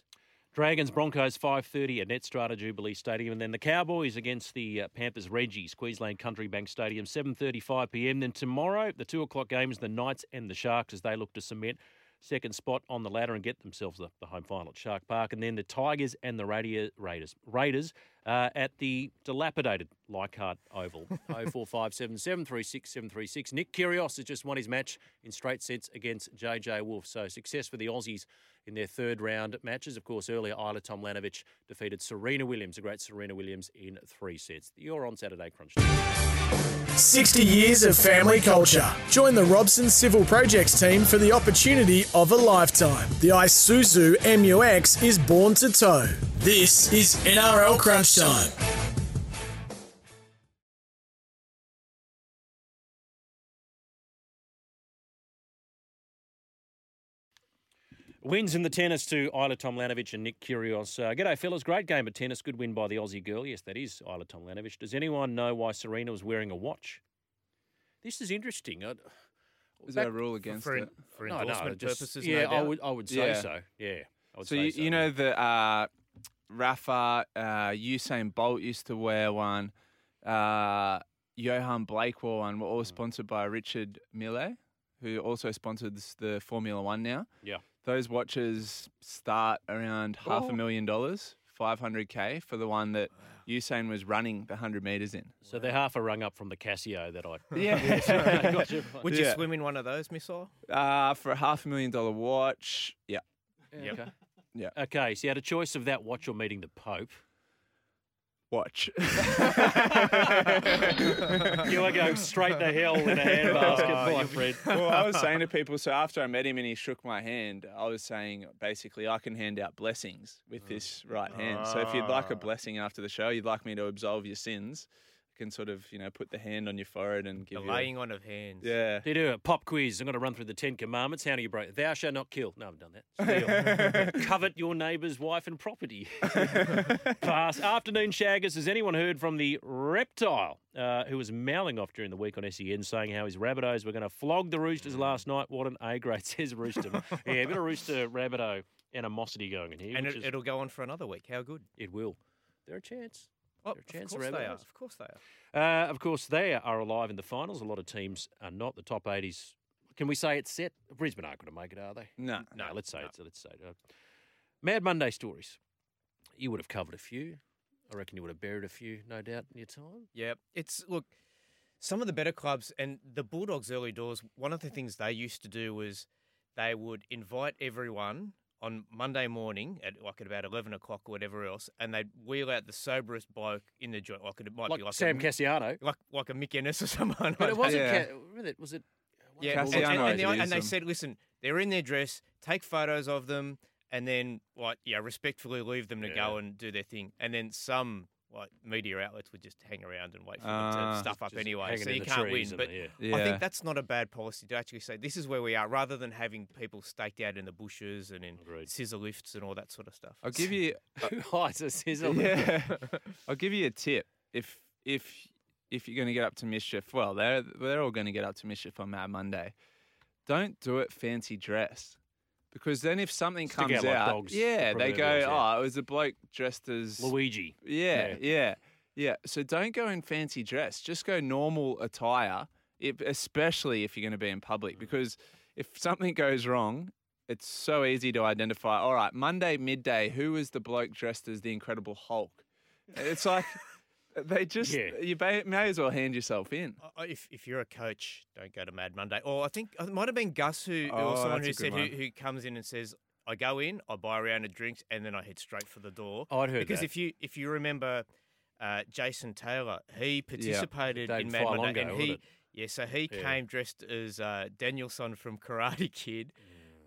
Speaker 2: Dragons Broncos 5:30 at Netstrata Jubilee Stadium, and then the Cowboys against the uh, Panthers Reggies Queensland Country Bank Stadium 7:35 p.m. Then tomorrow the two o'clock games, the Knights and the Sharks as they look to cement second spot on the ladder and get themselves the, the home final at Shark Park, and then the Tigers and the Radio Raiders Raiders uh, at the dilapidated Leichhardt Oval 0457 736 736. Nick Kyrgios has just won his match in straight sets against JJ Wolf, so success for the Aussies in their third round matches. Of course, earlier Ajla Tomljanovic defeated Serena Williams, the great Serena Williams, in three sets. You're on Saturday Crunch. Time.
Speaker 1: 60 years of family culture. Join the Robson Civil Projects team for the opportunity of a lifetime. The Isuzu MUX is born to tow. This is NRL Crunch Time.
Speaker 2: Wins in the tennis to Ajla Tomljanovic and Nick Kyrgios. Uh, g'day, fellas. Great game of tennis. Good win by the Aussie girl. Yes, that is Ajla Tomljanovic. Does anyone know why Serena was wearing a watch? This is interesting. I,
Speaker 4: Is
Speaker 2: back-
Speaker 4: there a rule against
Speaker 3: for,
Speaker 4: it?
Speaker 3: for
Speaker 2: no,
Speaker 3: endorsement
Speaker 2: no, just-
Speaker 3: purposes,
Speaker 2: Yeah,
Speaker 3: no
Speaker 2: I would. I would say
Speaker 4: Yeah.
Speaker 2: so. Yeah. I would
Speaker 4: So you, you know that uh, Rafa, uh, Usain Bolt used to wear one. Uh, Yohan Blake wore one. We're all sponsored by Richard Mille, who also sponsors the Formula One now.
Speaker 2: Yeah.
Speaker 4: Those watches start around half
Speaker 2: Oh.
Speaker 4: a million dollars, 500k for the one that Usain was running the 100 meters in.
Speaker 2: So they're half a rung up from the Casio that I.
Speaker 4: Yeah.
Speaker 2: Gotcha.
Speaker 3: Would you
Speaker 4: Yeah.
Speaker 3: swim in one of those, Missile?
Speaker 4: Uh, for a half a million dollar watch, yeah.
Speaker 2: Yeah, Okay.
Speaker 4: Yeah.
Speaker 2: Okay, so you had a choice of that watch or meeting the Pope.
Speaker 4: Watch.
Speaker 2: You are going straight to hell in a handbasket, oh, my friend.
Speaker 4: well, I was saying to people, so after I met him and he shook my hand, I was saying basically I can hand out blessings with this right hand. So if you'd like a ah. blessing after the show, you'd like me to absolve your sins, you can sort of, you know, put the hand on your forehead and
Speaker 3: The
Speaker 4: give you.
Speaker 3: laying on of hands.
Speaker 4: Yeah.
Speaker 2: Do you do a pop quiz? I'm going to run through the Ten Commandments. How do you break? Thou shalt not kill. No, I've done that. Steal. Covet your neighbour's wife and property. Pass. Afternoon shaggers. Has anyone heard from the reptile uh, who was mouthing off during the week on SEN saying how his Rabbitohs were going to flog the Roosters last night? What an A grade, says Rooster. yeah, a bit of Rooster Rabbitoh animosity going in here.
Speaker 3: And it,
Speaker 2: is-
Speaker 3: it'll go on for another week. How good?
Speaker 2: it will. There a chance.
Speaker 3: Oh,
Speaker 2: There a chance
Speaker 3: of course they are. Of course they are.
Speaker 2: Uh, of course, they are alive in the finals. A lot of teams are not. The top 80s. Can we say it's set? Brisbane aren't going to make it, are they?
Speaker 4: No.
Speaker 2: No, let's say it's. Let's say it. Uh, Mad Monday stories. You would have covered a few. I reckon you would have buried a few, no doubt, in your time.
Speaker 3: Yeah, it's look. Some of the better clubs and the Bulldogs early doors. One of the things they used to do was they would invite everyone on Monday morning at like at about eleven o'clock or whatever else, and they'd wheel out the soberest bloke in the joint. Like it might
Speaker 2: Like
Speaker 3: be like
Speaker 2: Sam
Speaker 3: a,
Speaker 2: Kasiano.
Speaker 3: like like a Mick Ennis or someone.
Speaker 2: But it wasn't.
Speaker 4: Yeah.
Speaker 2: Ca- was it?
Speaker 3: Yeah, and,
Speaker 4: Kasiano
Speaker 3: and, and, they- and they said, listen, they're in their dress, take photos of them, and then like yeah, respectfully leave them to go and do their thing. And then some like media outlets would just hang around and wait for them
Speaker 4: Ah.
Speaker 3: to stuff up anyway, so you can't win. But
Speaker 2: yeah.
Speaker 4: Yeah.
Speaker 3: I think that's not a bad policy to actually say this is where we are, rather than having people staked out in the bushes and in
Speaker 2: Agreed.
Speaker 3: scissor lifts and all that sort of stuff.
Speaker 4: I'll give you
Speaker 2: Who hides a sizzle?
Speaker 4: yeah. I'll give you a tip. If if if you're going to get up to mischief, well, they're they're all going to get up to mischief on Mad Monday. Don't do it fancy dressed. Because then if something
Speaker 2: Stick
Speaker 4: comes
Speaker 2: out like
Speaker 4: out,
Speaker 2: dogs,
Speaker 4: yeah, they go,
Speaker 2: yeah.
Speaker 4: oh, it was a bloke dressed as
Speaker 2: Luigi.
Speaker 4: Yeah,
Speaker 2: Yeah.
Speaker 4: yeah, yeah. So don't go in fancy dress. Just go normal attire, if, especially if you're going to be in public. Because if something goes wrong, it's so easy to identify. All right, Monday midday, who was the bloke dressed as the Incredible Hulk? It's like they just
Speaker 2: Yeah.
Speaker 4: you may, may as well hand yourself in.
Speaker 3: Uh, If if you're a coach, don't go to Mad Monday. Or I think it might have been Gus who
Speaker 4: Oh,
Speaker 3: or someone who said who, who comes in and says, "I go in, I buy a round of drinks, and then I head straight for the door."
Speaker 2: Oh, I'd heard
Speaker 3: because
Speaker 2: that.
Speaker 3: if you if you remember uh, Jason Taylor, he participated
Speaker 2: David
Speaker 3: in Mad Monday,
Speaker 2: Fa'alogo,
Speaker 3: and he
Speaker 2: it?
Speaker 3: yeah, so he
Speaker 2: Yeah.
Speaker 3: came dressed as uh, Daniel-san from Karate Kid.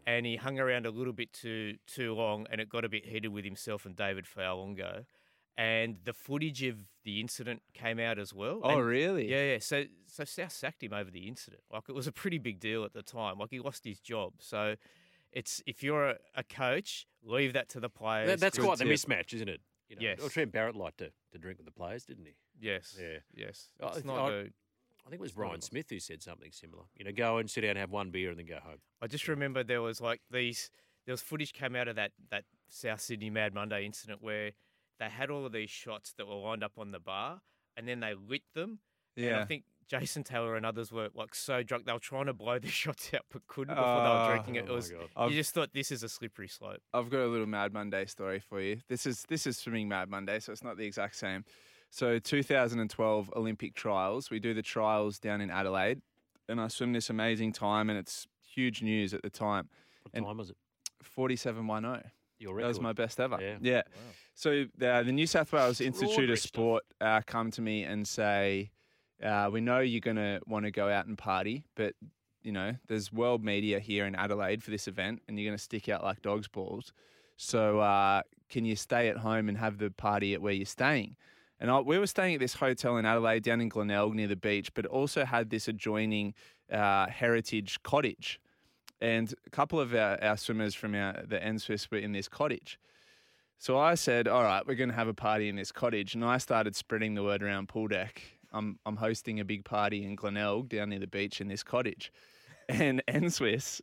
Speaker 3: And he hung around a little bit too too long, and it got a bit heated with himself and David Fa'alogo. And the footage of the incident came out as well.
Speaker 4: Oh,
Speaker 3: and-
Speaker 4: really?
Speaker 3: yeah, yeah. So so South sacked him over the incident. Like it was a pretty big deal at the time. Like he lost his job. So it's if you're a, a coach, leave that to the players.
Speaker 2: That, that's
Speaker 3: Just-
Speaker 2: quite the
Speaker 4: tip.
Speaker 2: mismatch, isn't it? You know,
Speaker 3: Yes.
Speaker 2: Or Trent Barrett liked to, to drink with the players, didn't he?
Speaker 3: Yes.
Speaker 2: Yeah.
Speaker 3: Yes.
Speaker 2: I-
Speaker 3: It's
Speaker 2: I-
Speaker 3: not
Speaker 2: I-
Speaker 3: a-
Speaker 2: I think it was
Speaker 3: It's not
Speaker 2: Ryan
Speaker 3: a-
Speaker 2: Smith who said something similar. You know, go and sit down, and have one beer, and then go home.
Speaker 3: I just remember there was like these. There was footage came out of that that South Sydney Mad Monday incident where they had all of these shots that were lined up on the bar, and then they lit them. And I think Jason Taylor and others were like so drunk they were trying to blow the shots out but couldn't before they were
Speaker 4: Oh,
Speaker 3: drinking it.
Speaker 2: oh
Speaker 3: It was
Speaker 2: God.
Speaker 4: I've-
Speaker 3: you just thought this is a slippery slope.
Speaker 4: I've got a little Mad Monday story for you. This is this is swimming Mad Monday, so it's not the exact same. So 2012 Olympic trials, we do the trials down in Adelaide, and I swim this amazing time, and it's huge news at the time.
Speaker 2: What
Speaker 4: And-
Speaker 2: time was it?
Speaker 4: 4710.
Speaker 2: Your
Speaker 4: That was my best ever.
Speaker 2: Yeah.
Speaker 4: So the, the New South Wales Institute of. Sport uh, come to me and say, uh, "We know you're going to want to go out and party, but you know there's world media here in Adelaide for this event, and you're going to stick out like dogs' balls. So uh, can you stay at home and have the party at where you're staying?" And I, we were staying at this hotel in Adelaide, down in Glenelg near the beach, but also had this adjoining uh, heritage cottage. And a couple of our, our swimmers from our, the NSWIS were in this cottage. So I said, all right, we're going to have a party in this cottage. And I started spreading the word around pool deck. I'm, I'm hosting a big party in Glenelg down near the beach in this cottage. And NSWIS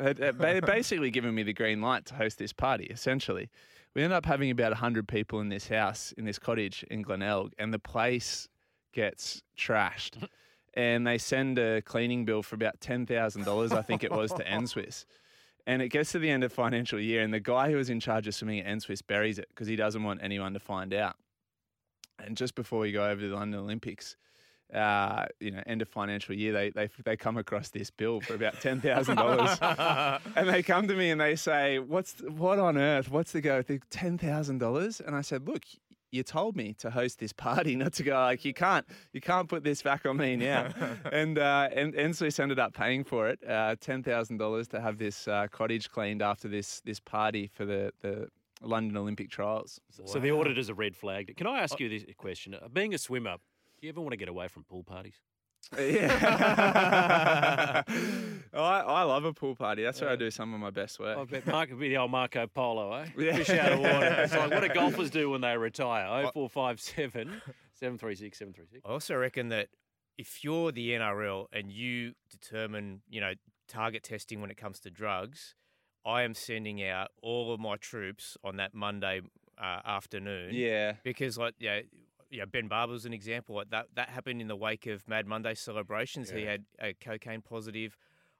Speaker 4: had had ba- basically given me the green light to host this party, essentially. We ended up having about 100 people in this house, in this cottage in Glenelg, and the place gets trashed. And they send a cleaning bill for about $10,000, I think it was, to NSWIS. And it gets to the end of financial year, and the guy who was in charge of swimming at NSWIS buries it because he doesn't want anyone to find out. And just before we go over to the London Olympics, uh, you know, end of financial year, they they they come across this bill for about ten thousand dollars, and they come to me and they say, "What's what on earth? What's the go? Ten thousand dollars?" And I said, "Look." You told me to host this party, not to go. Like you can't, you can't put this back on me now. and uh, and NSWIS ended up paying for it, uh, ten thousand dollars to have this uh, cottage cleaned after this this party for the the London Olympic trials.
Speaker 2: So the auditors are red flagged. Can I ask you this question? Uh, Being a swimmer, do you ever want to get away from pool parties?
Speaker 4: Yeah. I, I love a pool party. That's where I do some of my best work.
Speaker 2: I bet Marco be the old Marco Polo, eh?
Speaker 4: Yeah.
Speaker 2: Fish out of water. It's like what do golfers do when they retire? Oh four five seven seven three six seven three six.
Speaker 3: I also reckon that if you're the NRL and you determine, you know, target testing when it comes to drugs, I am sending out all of my troops on that Monday uh, afternoon.
Speaker 4: Yeah.
Speaker 3: Because, like, yeah, yeah, Ben Barba's an example. Like that that happened in the wake of Mad Monday celebrations. He had a cocaine positive.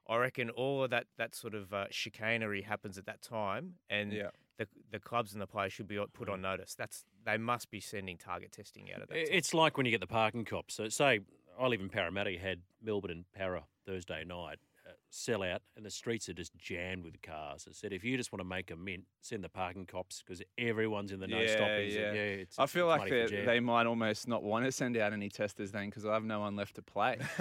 Speaker 3: I reckon all of that that sort of uh, chicanery happens at that time, and
Speaker 4: Yeah.
Speaker 3: the the clubs and the players should be put on notice. That's they must be sending target testing out at that.
Speaker 2: I-
Speaker 3: time.
Speaker 2: It's like when you get the parking cops. So say I live in Parramatta, you had Melbourne and Para Thursday night. Sell out, and the streets are just jammed with cars. I said, if you just want to make a mint, send the parking cops because everyone's in the no
Speaker 4: yeah,
Speaker 2: stopping.
Speaker 4: yeah.
Speaker 2: yeah, it's,
Speaker 4: I feel like they, might almost not want to send out any testers then because I have no one left to play.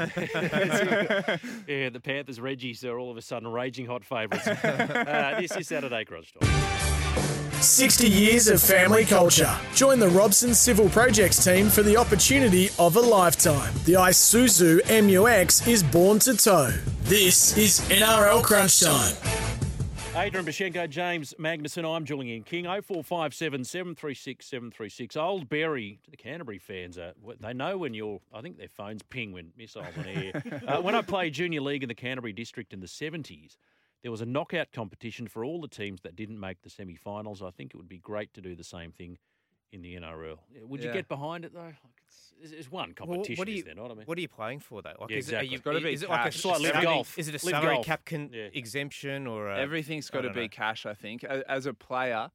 Speaker 2: yeah, the Panthers, Reggies are all of a sudden raging hot favourites. uh, this is Saturday Crunch Time.
Speaker 1: 60 years of family culture. Join the Robson Civil Projects team for the opportunity of a lifetime. The Isuzu MUX is born to tow. This is NRL Crunch Time.
Speaker 2: Adrian Proszenko, James Magnussen, I'm Julian King. 0457 736 736. Old Berry, to the Canterbury fans, uh, wh- they know when your, I think their phones ping when missiles on air. uh, when I played junior league in the Canterbury district in the 70s, there was a knockout competition for all the teams that didn't make the semi finals. I think it would be great to do the same thing in the NRL. Would you
Speaker 4: Yeah.
Speaker 2: get behind it, though? Like it's, it's- it's one
Speaker 3: Well,
Speaker 2: competition,
Speaker 3: what do you,
Speaker 2: is there not? I mean,
Speaker 3: what are you playing for though? Like,
Speaker 2: Yeah,
Speaker 3: is it,
Speaker 2: exactly.
Speaker 3: you,
Speaker 4: It's gotta be
Speaker 3: is it like a
Speaker 4: cash.
Speaker 2: Live
Speaker 3: salary-
Speaker 2: golf.
Speaker 3: Is it a
Speaker 2: Live
Speaker 3: salary
Speaker 2: golf.
Speaker 3: cap con-
Speaker 2: Yeah.
Speaker 3: exemption or a,
Speaker 4: Everything's got to be
Speaker 3: know.
Speaker 4: cash, I think. As a player,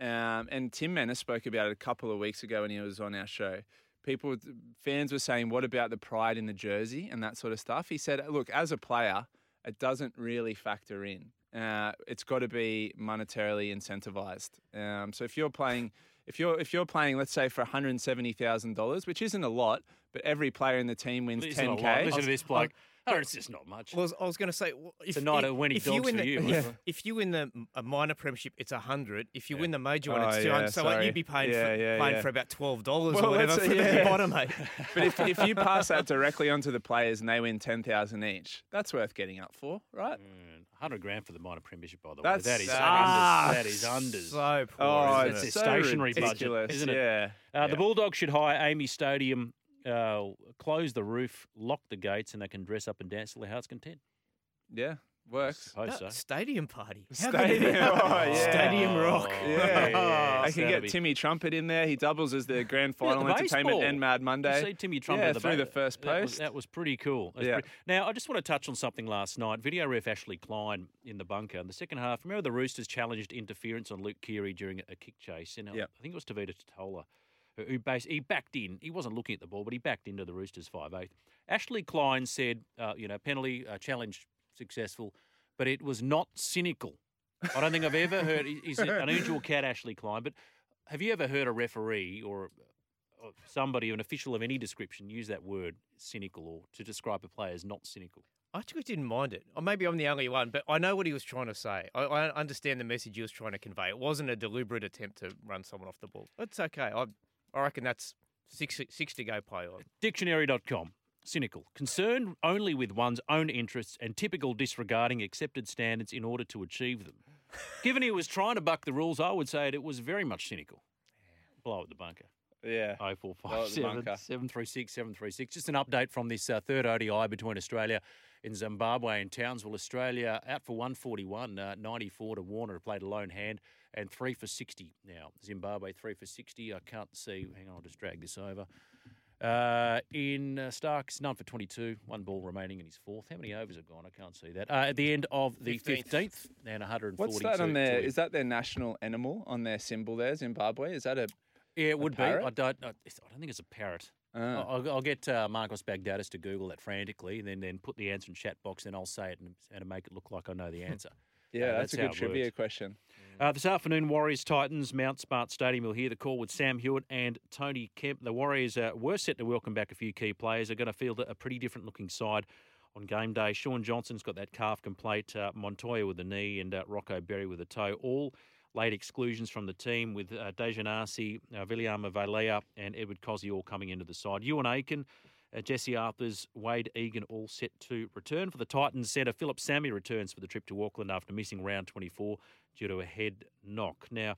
Speaker 4: um, and Tim Mannah spoke about it a couple of weeks ago when he was on our show. People, fans were saying, "What about the pride in the jersey and that sort of stuff?" He said, "Look, as a player, it doesn't really factor in. Uh, it's got to be monetarily incentivized. Um, so if you're playing, if you're if you're playing, let's say for one hundred seventy thousand dollars, which isn't a lot, but every player in the team wins ten k.
Speaker 2: listen to this bloke. Oh, it's just not much.
Speaker 3: Well, I was going to say, well, if,
Speaker 2: a night
Speaker 3: if,
Speaker 2: of winning dogs
Speaker 3: you win
Speaker 2: for
Speaker 3: the,
Speaker 2: you,
Speaker 3: if, if you win the a minor premiership, it's a hundred. If you
Speaker 2: Yeah.
Speaker 3: win the major one, it's two
Speaker 4: yeah,
Speaker 3: hundred. so like, you'd be paying
Speaker 4: Yeah,
Speaker 3: for
Speaker 4: yeah,
Speaker 3: paying
Speaker 4: yeah.
Speaker 3: for about twelve dollars
Speaker 4: Well,
Speaker 3: or whatever for
Speaker 4: yeah.
Speaker 3: the bottom, mate.
Speaker 4: But if, if you pass that directly onto the players and they win ten thousand each, that's worth getting up for, right?
Speaker 2: Mm, 100 grand for the minor premiership, by the way.
Speaker 4: That's-
Speaker 2: that is
Speaker 4: Ah,
Speaker 2: unders. That is unders.
Speaker 3: So poor.
Speaker 4: Oh,
Speaker 2: it's
Speaker 3: it?
Speaker 2: a stationary budget, isn't it?
Speaker 4: Yeah.
Speaker 2: Uh, The Bulldogs should hire Amy Stadium, uh, close the roof, lock the gates, and they can dress up and dance till their heart's content.
Speaker 4: Yeah, works.
Speaker 2: Suppose
Speaker 3: That
Speaker 2: so.
Speaker 3: stadium party. How
Speaker 4: Stadium-
Speaker 3: good is that?
Speaker 4: oh, yeah.
Speaker 3: Stadium rock.
Speaker 2: Oh,
Speaker 4: Yeah,
Speaker 2: yes,
Speaker 4: I can
Speaker 2: that'll
Speaker 4: get
Speaker 2: be-
Speaker 4: Timmy Trumpet in there. He doubles as the grand
Speaker 2: Yeah, the
Speaker 4: final entertainment
Speaker 2: baseball.
Speaker 4: and Mad
Speaker 2: You
Speaker 4: Monday.
Speaker 2: see Timmy Trump
Speaker 4: yeah,
Speaker 2: at the
Speaker 4: through
Speaker 2: ba-
Speaker 4: the first
Speaker 2: That was,
Speaker 4: post.
Speaker 2: that was pretty cool. That was
Speaker 4: Yeah.
Speaker 2: pretty- Now, I just want to touch on something last night. Video ref Ashley Klein in the bunker. In the second half, remember the Roosters challenged interference on Luke Keary during a kick chase? And uh,
Speaker 4: Yep.
Speaker 2: I think it was Tevita Tatola who, who bas- he backed in. He wasn't looking at the ball, but he backed into the Roosters 5'8". Ashley Klein said, uh, you know, penalty, uh, challenge successful, but it was not cynical. I don't think I've ever heard. he- He's an unusual cat, Ashley Klein, but have you ever heard a referee or or somebody, an official of any description, use that word cynical or to describe a player as not cynical?
Speaker 3: I actually didn't mind it. Or maybe I'm the only one, but I know what he was trying to say. I, I understand the message he was trying to convey. It wasn't a deliberate attempt to run someone off the ball. It's okay. I, I reckon that's six, six to go play on.
Speaker 2: Dictionary.com. Cynical. Concerned only with one's own interests and typical disregarding accepted standards in order to achieve them. Given he was trying to buck the rules, I would say it was very much cynical. Blow at the bunker.
Speaker 4: Yeah.
Speaker 2: Oh four
Speaker 4: Blow
Speaker 2: five
Speaker 4: at the
Speaker 2: seven
Speaker 4: bunker.
Speaker 2: seven three six seven three six. Just an update from this uh, third ODI between Australia and Zimbabwe in Townsville, Australia. Out for 141, uh, 94 to Warner, who played a lone hand, and three for 60 now. Zimbabwe, three for 60. I can't see. Hang on, I'll just drag this over. Uh, in uh, Starc's, none for 22. One ball remaining in his fourth. How many overs have gone? I can't see that. Uh, at the end of the
Speaker 3: 15th.
Speaker 2: 15th, and 142.
Speaker 4: What's that on
Speaker 2: to
Speaker 4: their? Is that their national animal on their symbol there, Zimbabwe? Is that a?
Speaker 2: Yeah, it would be. I don't. I, don't think it's a parrot.
Speaker 4: Ah.
Speaker 2: I'll, I'll get uh, Marcos Bagdatis to Google that frantically, and then, then put the answer in chat box, and I'll say it and, and make it look like I know the answer.
Speaker 4: Yeah,
Speaker 2: Uh,
Speaker 4: that's, a good trivia
Speaker 2: works.
Speaker 4: question.
Speaker 2: Uh, this afternoon, Warriors Titans, Mount Smart Stadium. We'll hear the call with Sam Hewitt and Tony Kemp. The Warriors uh, were set to welcome back a few key players. They're going to field a pretty different looking side on game day. Shaun Johnson's got that calf complaint, uh, Montoya with the knee, and uh, Rocco Berry with the toe. All late exclusions from the team with uh, Dejanasi, uh, Viliami Vailea, and Edward Kosi all coming into the side. Ewan Aiken. Uh, Jesse Arthurs, Wade Egan all set to return for the Titans centre. Phillip Sami returns for the trip to Auckland after missing round 24 due to a head knock. Now,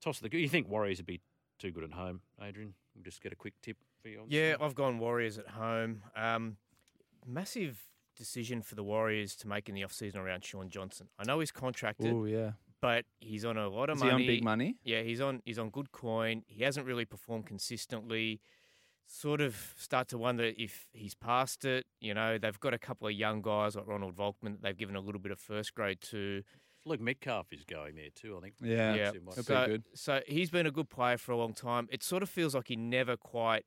Speaker 2: toss of the you think Warriors would be too good at home, Adrian? We'll just get a quick tip for you. on
Speaker 3: Yeah,
Speaker 2: one.
Speaker 3: I've gone Warriors at home. Um, massive decision for the Warriors to make in the off-season around Shaun Johnson. I know he's contracted,
Speaker 4: Oh yeah.
Speaker 3: But he's on a lot of
Speaker 4: Is he
Speaker 3: money.
Speaker 4: on big money?
Speaker 3: Yeah, he's on he's on good coin. He hasn't really performed consistently. Sort of start to wonder if he's past it. You know, they've got a couple of young guys like Ronald Volkman that they've given a little bit of first grade to.
Speaker 2: Luke Metcalf is going there too. I think.
Speaker 4: Yeah.
Speaker 3: Yeah,
Speaker 2: Too much.
Speaker 4: He'll be
Speaker 3: so,
Speaker 4: good.
Speaker 3: so he's been a good player for a long time. It sort of feels like he never quite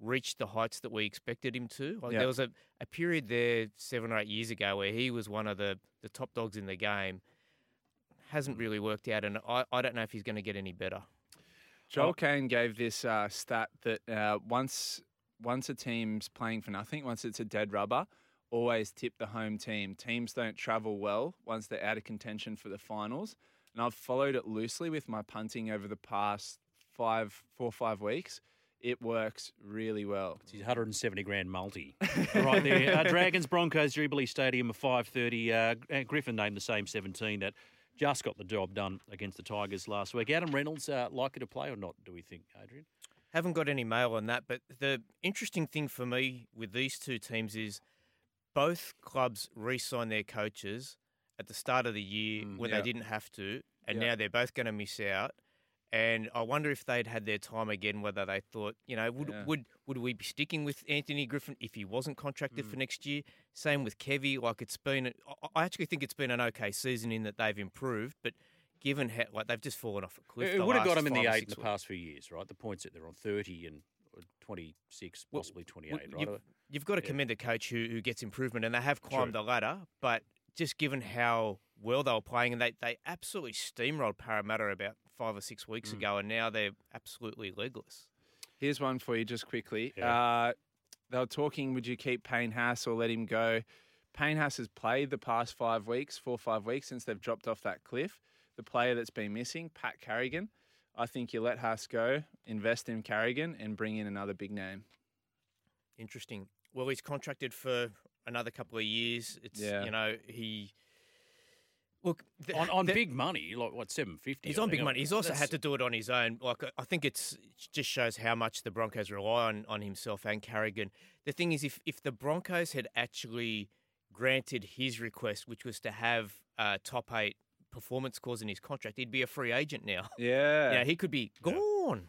Speaker 3: reached the heights that we expected him to. Like
Speaker 4: Yeah.
Speaker 3: there was a, a period there seven or eight years ago where he was one of the, the top dogs in the game. Hasn't really worked out, and I, I don't know if he's going to get any better.
Speaker 4: Joel Kane gave this uh, stat that uh, once once a team's playing for nothing, once it's a dead rubber, always tip the home team. Teams don't travel well once they're out of contention for the finals. And I've followed it loosely with my punting over the past five, four, or five weeks. It works really well.
Speaker 2: It's his 170 grand multi. right there. Uh, Dragons Broncos Jubilee Stadium at 5:30. Uh, Griffin named the same 17 that just got the job done against the Tigers last week. Adam Reynolds uh, likely to play or not? Do we think, Adrian?
Speaker 3: Haven't got any mail on that, but the interesting thing for me with these two teams is both clubs re-signed their coaches at the start of the year
Speaker 4: Mm,
Speaker 3: when
Speaker 4: yeah.
Speaker 3: they didn't have to, and
Speaker 4: Yeah.
Speaker 3: now they're both going to miss out. And I wonder if they'd had their time again, whether they thought, you know, would
Speaker 4: Yeah.
Speaker 3: would would we be sticking with Anthony Griffin if he wasn't contracted
Speaker 4: Mm.
Speaker 3: for next year? Same with Kevy. Like it's been, I- actually think it's been an okay season in that they've improved, but given how like they've just fallen off a cliff.
Speaker 2: It, would have got them in the eight in the past few years, right? The points that they're on 30 and uh, 26,
Speaker 3: Well,
Speaker 2: possibly 28,
Speaker 3: Well,
Speaker 2: right?
Speaker 3: You've, you've got to
Speaker 2: Yeah.
Speaker 3: commend a coach who, who gets improvement, and they have climbed
Speaker 2: True.
Speaker 3: the ladder. But just given how well they were playing, and they, they absolutely steamrolled Parramatta about five or six weeks
Speaker 2: Mm.
Speaker 3: ago, and now they're absolutely legless.
Speaker 4: Here's one for you just quickly.
Speaker 2: Yeah.
Speaker 4: Uh, they were talking, would you keep Payne Haas or let him go? Payne Haas has played the past five weeks, four or five weeks since they've dropped off that cliff. The player that's been missing, Pat Carrigan. I think you let Haas go, invest in Carrigan, and bring in another big name.
Speaker 3: Interesting. Well, he's contracted for another couple of years. It's
Speaker 4: Yeah.
Speaker 3: you know he look the-
Speaker 2: on on
Speaker 3: the-
Speaker 2: big money, like what, 750?
Speaker 3: He's
Speaker 2: I
Speaker 3: on
Speaker 2: think.
Speaker 3: big money. He's also
Speaker 2: That's-
Speaker 3: had to do it on his own. Like I think it's it just shows how much the Broncos rely on on himself and Carrigan. The thing is, if if the Broncos had actually granted his request, which was to have uh, top eight performance scores in his contract, he'd be a free agent now.
Speaker 4: Yeah.
Speaker 3: Yeah, he could be gone.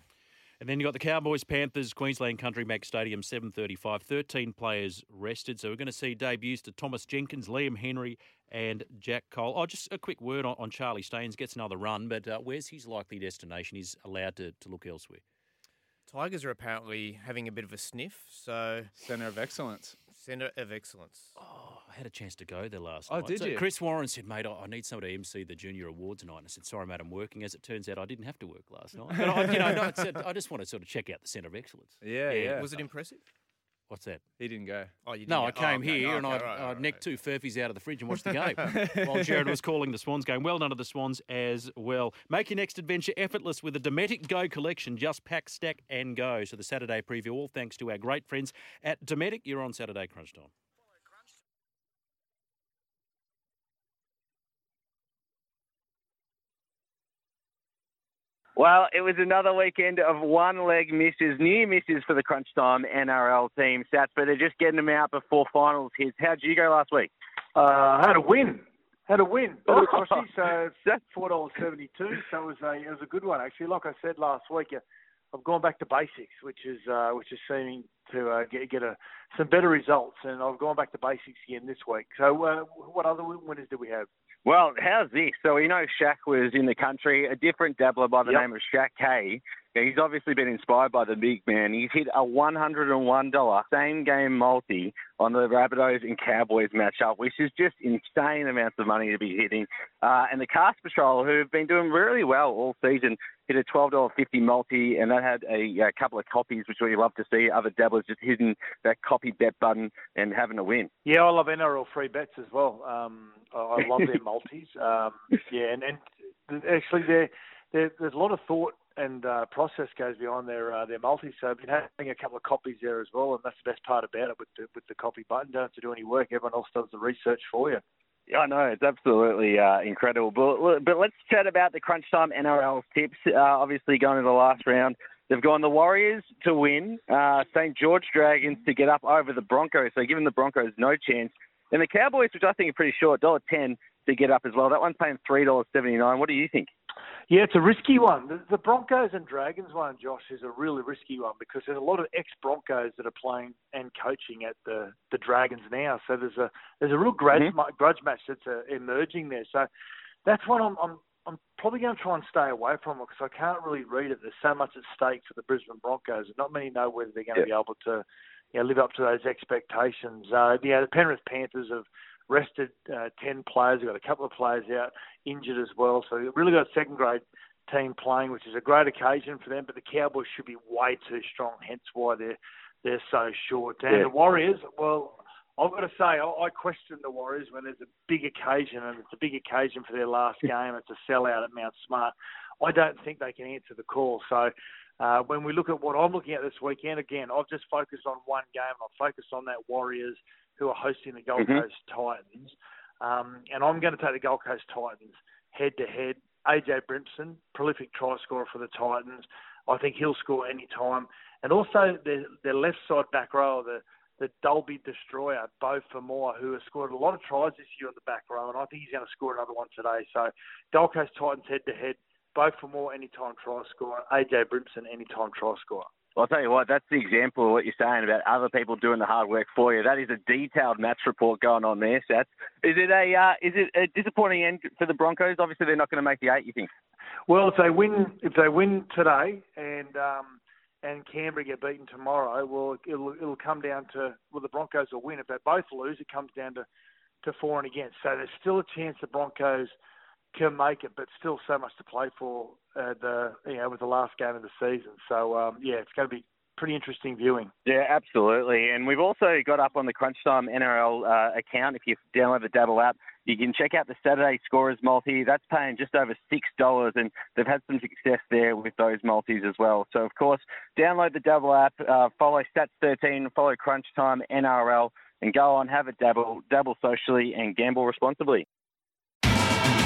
Speaker 2: And then you got the Cowboys, Panthers, Queensland Country Bank Stadium, 7:35. 13 players rested, so we're going to see debuts to Thomas Jenkins, Liam Henry, and Jack Cole. Oh, just a quick word on, on Charlie Staines. Gets another run, but uh, where's his likely destination? He's allowed to, to look elsewhere.
Speaker 3: Tigers are apparently having a bit of a sniff, so
Speaker 4: Centre of excellence.
Speaker 3: Centre of excellence.
Speaker 2: Oh, I had a chance to go there last
Speaker 4: Oh,
Speaker 2: night.
Speaker 4: did
Speaker 2: So
Speaker 4: you?
Speaker 2: Chris Warren said, mate, I I need someone to MC the Junior Award tonight. And I said, sorry, mate, I'm working. As it turns out, I didn't have to work last night. But I, you know, no, it's, I just want to sort of check out the Centre of Excellence.
Speaker 4: Yeah,
Speaker 2: Yeah.
Speaker 4: yeah.
Speaker 3: Was it impressive?
Speaker 2: What's that?
Speaker 4: He didn't go.
Speaker 3: Oh, you
Speaker 2: No, I
Speaker 3: didn't go- oh,
Speaker 2: came
Speaker 3: okay.
Speaker 2: here
Speaker 3: Oh,
Speaker 2: and I,
Speaker 3: right,
Speaker 2: I
Speaker 3: right,
Speaker 2: necked
Speaker 3: right.
Speaker 2: two Furphies out of the fridge and watched the game while Jared was calling the Swans game. Well done to the Swans as well. Make your next adventure effortless with the Dometic Go collection. Just pack, stack, and go. So the Saturday preview, all thanks to our great friends at Dometic. You're on Saturday Crunch Time.
Speaker 8: Well, it was another weekend of one leg misses, near misses for the Crunch Time NRL team, Sats, but they're just getting them out before finals hits. How'd you go last week?
Speaker 9: Uh, had a win. Had a win.
Speaker 8: Oh.
Speaker 9: So four dollars seventy two. So it was a it was a good one actually. Like I said last week, uh, I've gone back to basics, which is uh, which is seeming to uh, get get a, some better results, and I've gone back to basics again this week. So uh, what other winners do we have?
Speaker 8: Well, how's this? So we know Shaq was in the country, a different dabbler by the
Speaker 9: Yep.
Speaker 8: name of Shaq K. He's obviously been inspired by the big man. He's hit a $101 same game multi on the Rabbitohs and Cowboys matchup, which is just insane amounts of money to be hitting. Uh, and the Cast Patrol, who have been doing really well all season, hit a $12.50 multi, and that had a, a couple of copies, which we love to see. Other dabblers just hitting that copy bet button and having a win.
Speaker 9: Yeah, I love NRL free bets as well. Um, I, I love their multis. Um, yeah, and, and actually, there, there, there's a lot of thought and uh, process goes behind their uh, their multis. So I've been having a couple of copies there as well, and that's the best part about it with the with the copy button. Don't have to do any work. Everyone else does the research for you.
Speaker 8: I know it's absolutely uh, incredible. But but let's chat about the crunch time NRL tips. Uh, obviously, going to the last round, they've gone the Warriors to win, uh, St George Dragons to get up over the Broncos. So giving the Broncos no chance, and the Cowboys, which I think are pretty short, dollar ten to get up as well. That one's paying three dollars seventy nine. What do you think?
Speaker 9: Yeah, it's a risky one. The, the Broncos and Dragons one, Josh, is a really risky one because there's a lot of ex-Broncos that are playing and coaching at the, the Dragons now. So there's a there's a real grudge,
Speaker 8: Mhm.
Speaker 9: grudge match that's uh, emerging there. So that's one I'm, I'm I'm probably going to try and stay away from it because I can't really read it. There's so much at stake for the Brisbane Broncos, and not many know whether they're going to be able to, you know, live up to those expectations. Uh, yeah, the Penrith Panthers have rested uh, ten players. They've got a couple of players out injured as well, so they've really got a second grade team playing, which is a great occasion for them. But the Cowboys should be way too strong, hence why they're they're so short. And
Speaker 8: Yeah.
Speaker 9: the Warriors, well, I've got to say, I, I question the Warriors when there's a big occasion, and it's a big occasion for their last game. It's a sellout at Mount Smart. I don't think they can answer the call. So uh, when we look at what I'm looking at this weekend, again, I've just focused on one game. I've focused on that Warriors who are hosting the Gold
Speaker 8: Mhm.
Speaker 9: Coast Titans. Um, and I'm going to take the Gold Coast Titans head to head. AJ Brimson, prolific try scorer for the Titans. I think he'll score any time. And also their, their left side back row, the the Dolby Destroyer, Beau Fermor, who has scored a lot of tries this year on the back row, and I think he's going to score another one today. So Gold Coast Titans head to head. Beau Fermor, anytime try scorer. AJ Brimson, anytime try scorer.
Speaker 8: I'll tell you what, that's the example of what you're saying about other people doing the hard work for you. That is a detailed match report going on there, Sats. Is it a uh, is it a disappointing end for the Broncos? Obviously, they're not going to make the eight. You think?
Speaker 9: Well, if they win, if they win today, and um, and Canberra get beaten tomorrow, well, it'll it'll come down to well, the Broncos will win. If they both lose, it comes down to to for and against. So there's still a chance the Broncos can make it, but still so much to play for. Uh, the you know with the last game of the season. So um, yeah, it's going to be pretty interesting viewing.
Speaker 8: Yeah, absolutely. And we've also got up on the Crunch Time NRL uh, account. If you download the Dabble app, you can check out the Saturday Scorers multi. That's paying just over six dollars, and they've had some success there with those multis as well. So of course, download the Dabble app, uh, follow Stats13, follow Crunch Time NRL, and go on have a dabble, dabble socially, and gamble responsibly.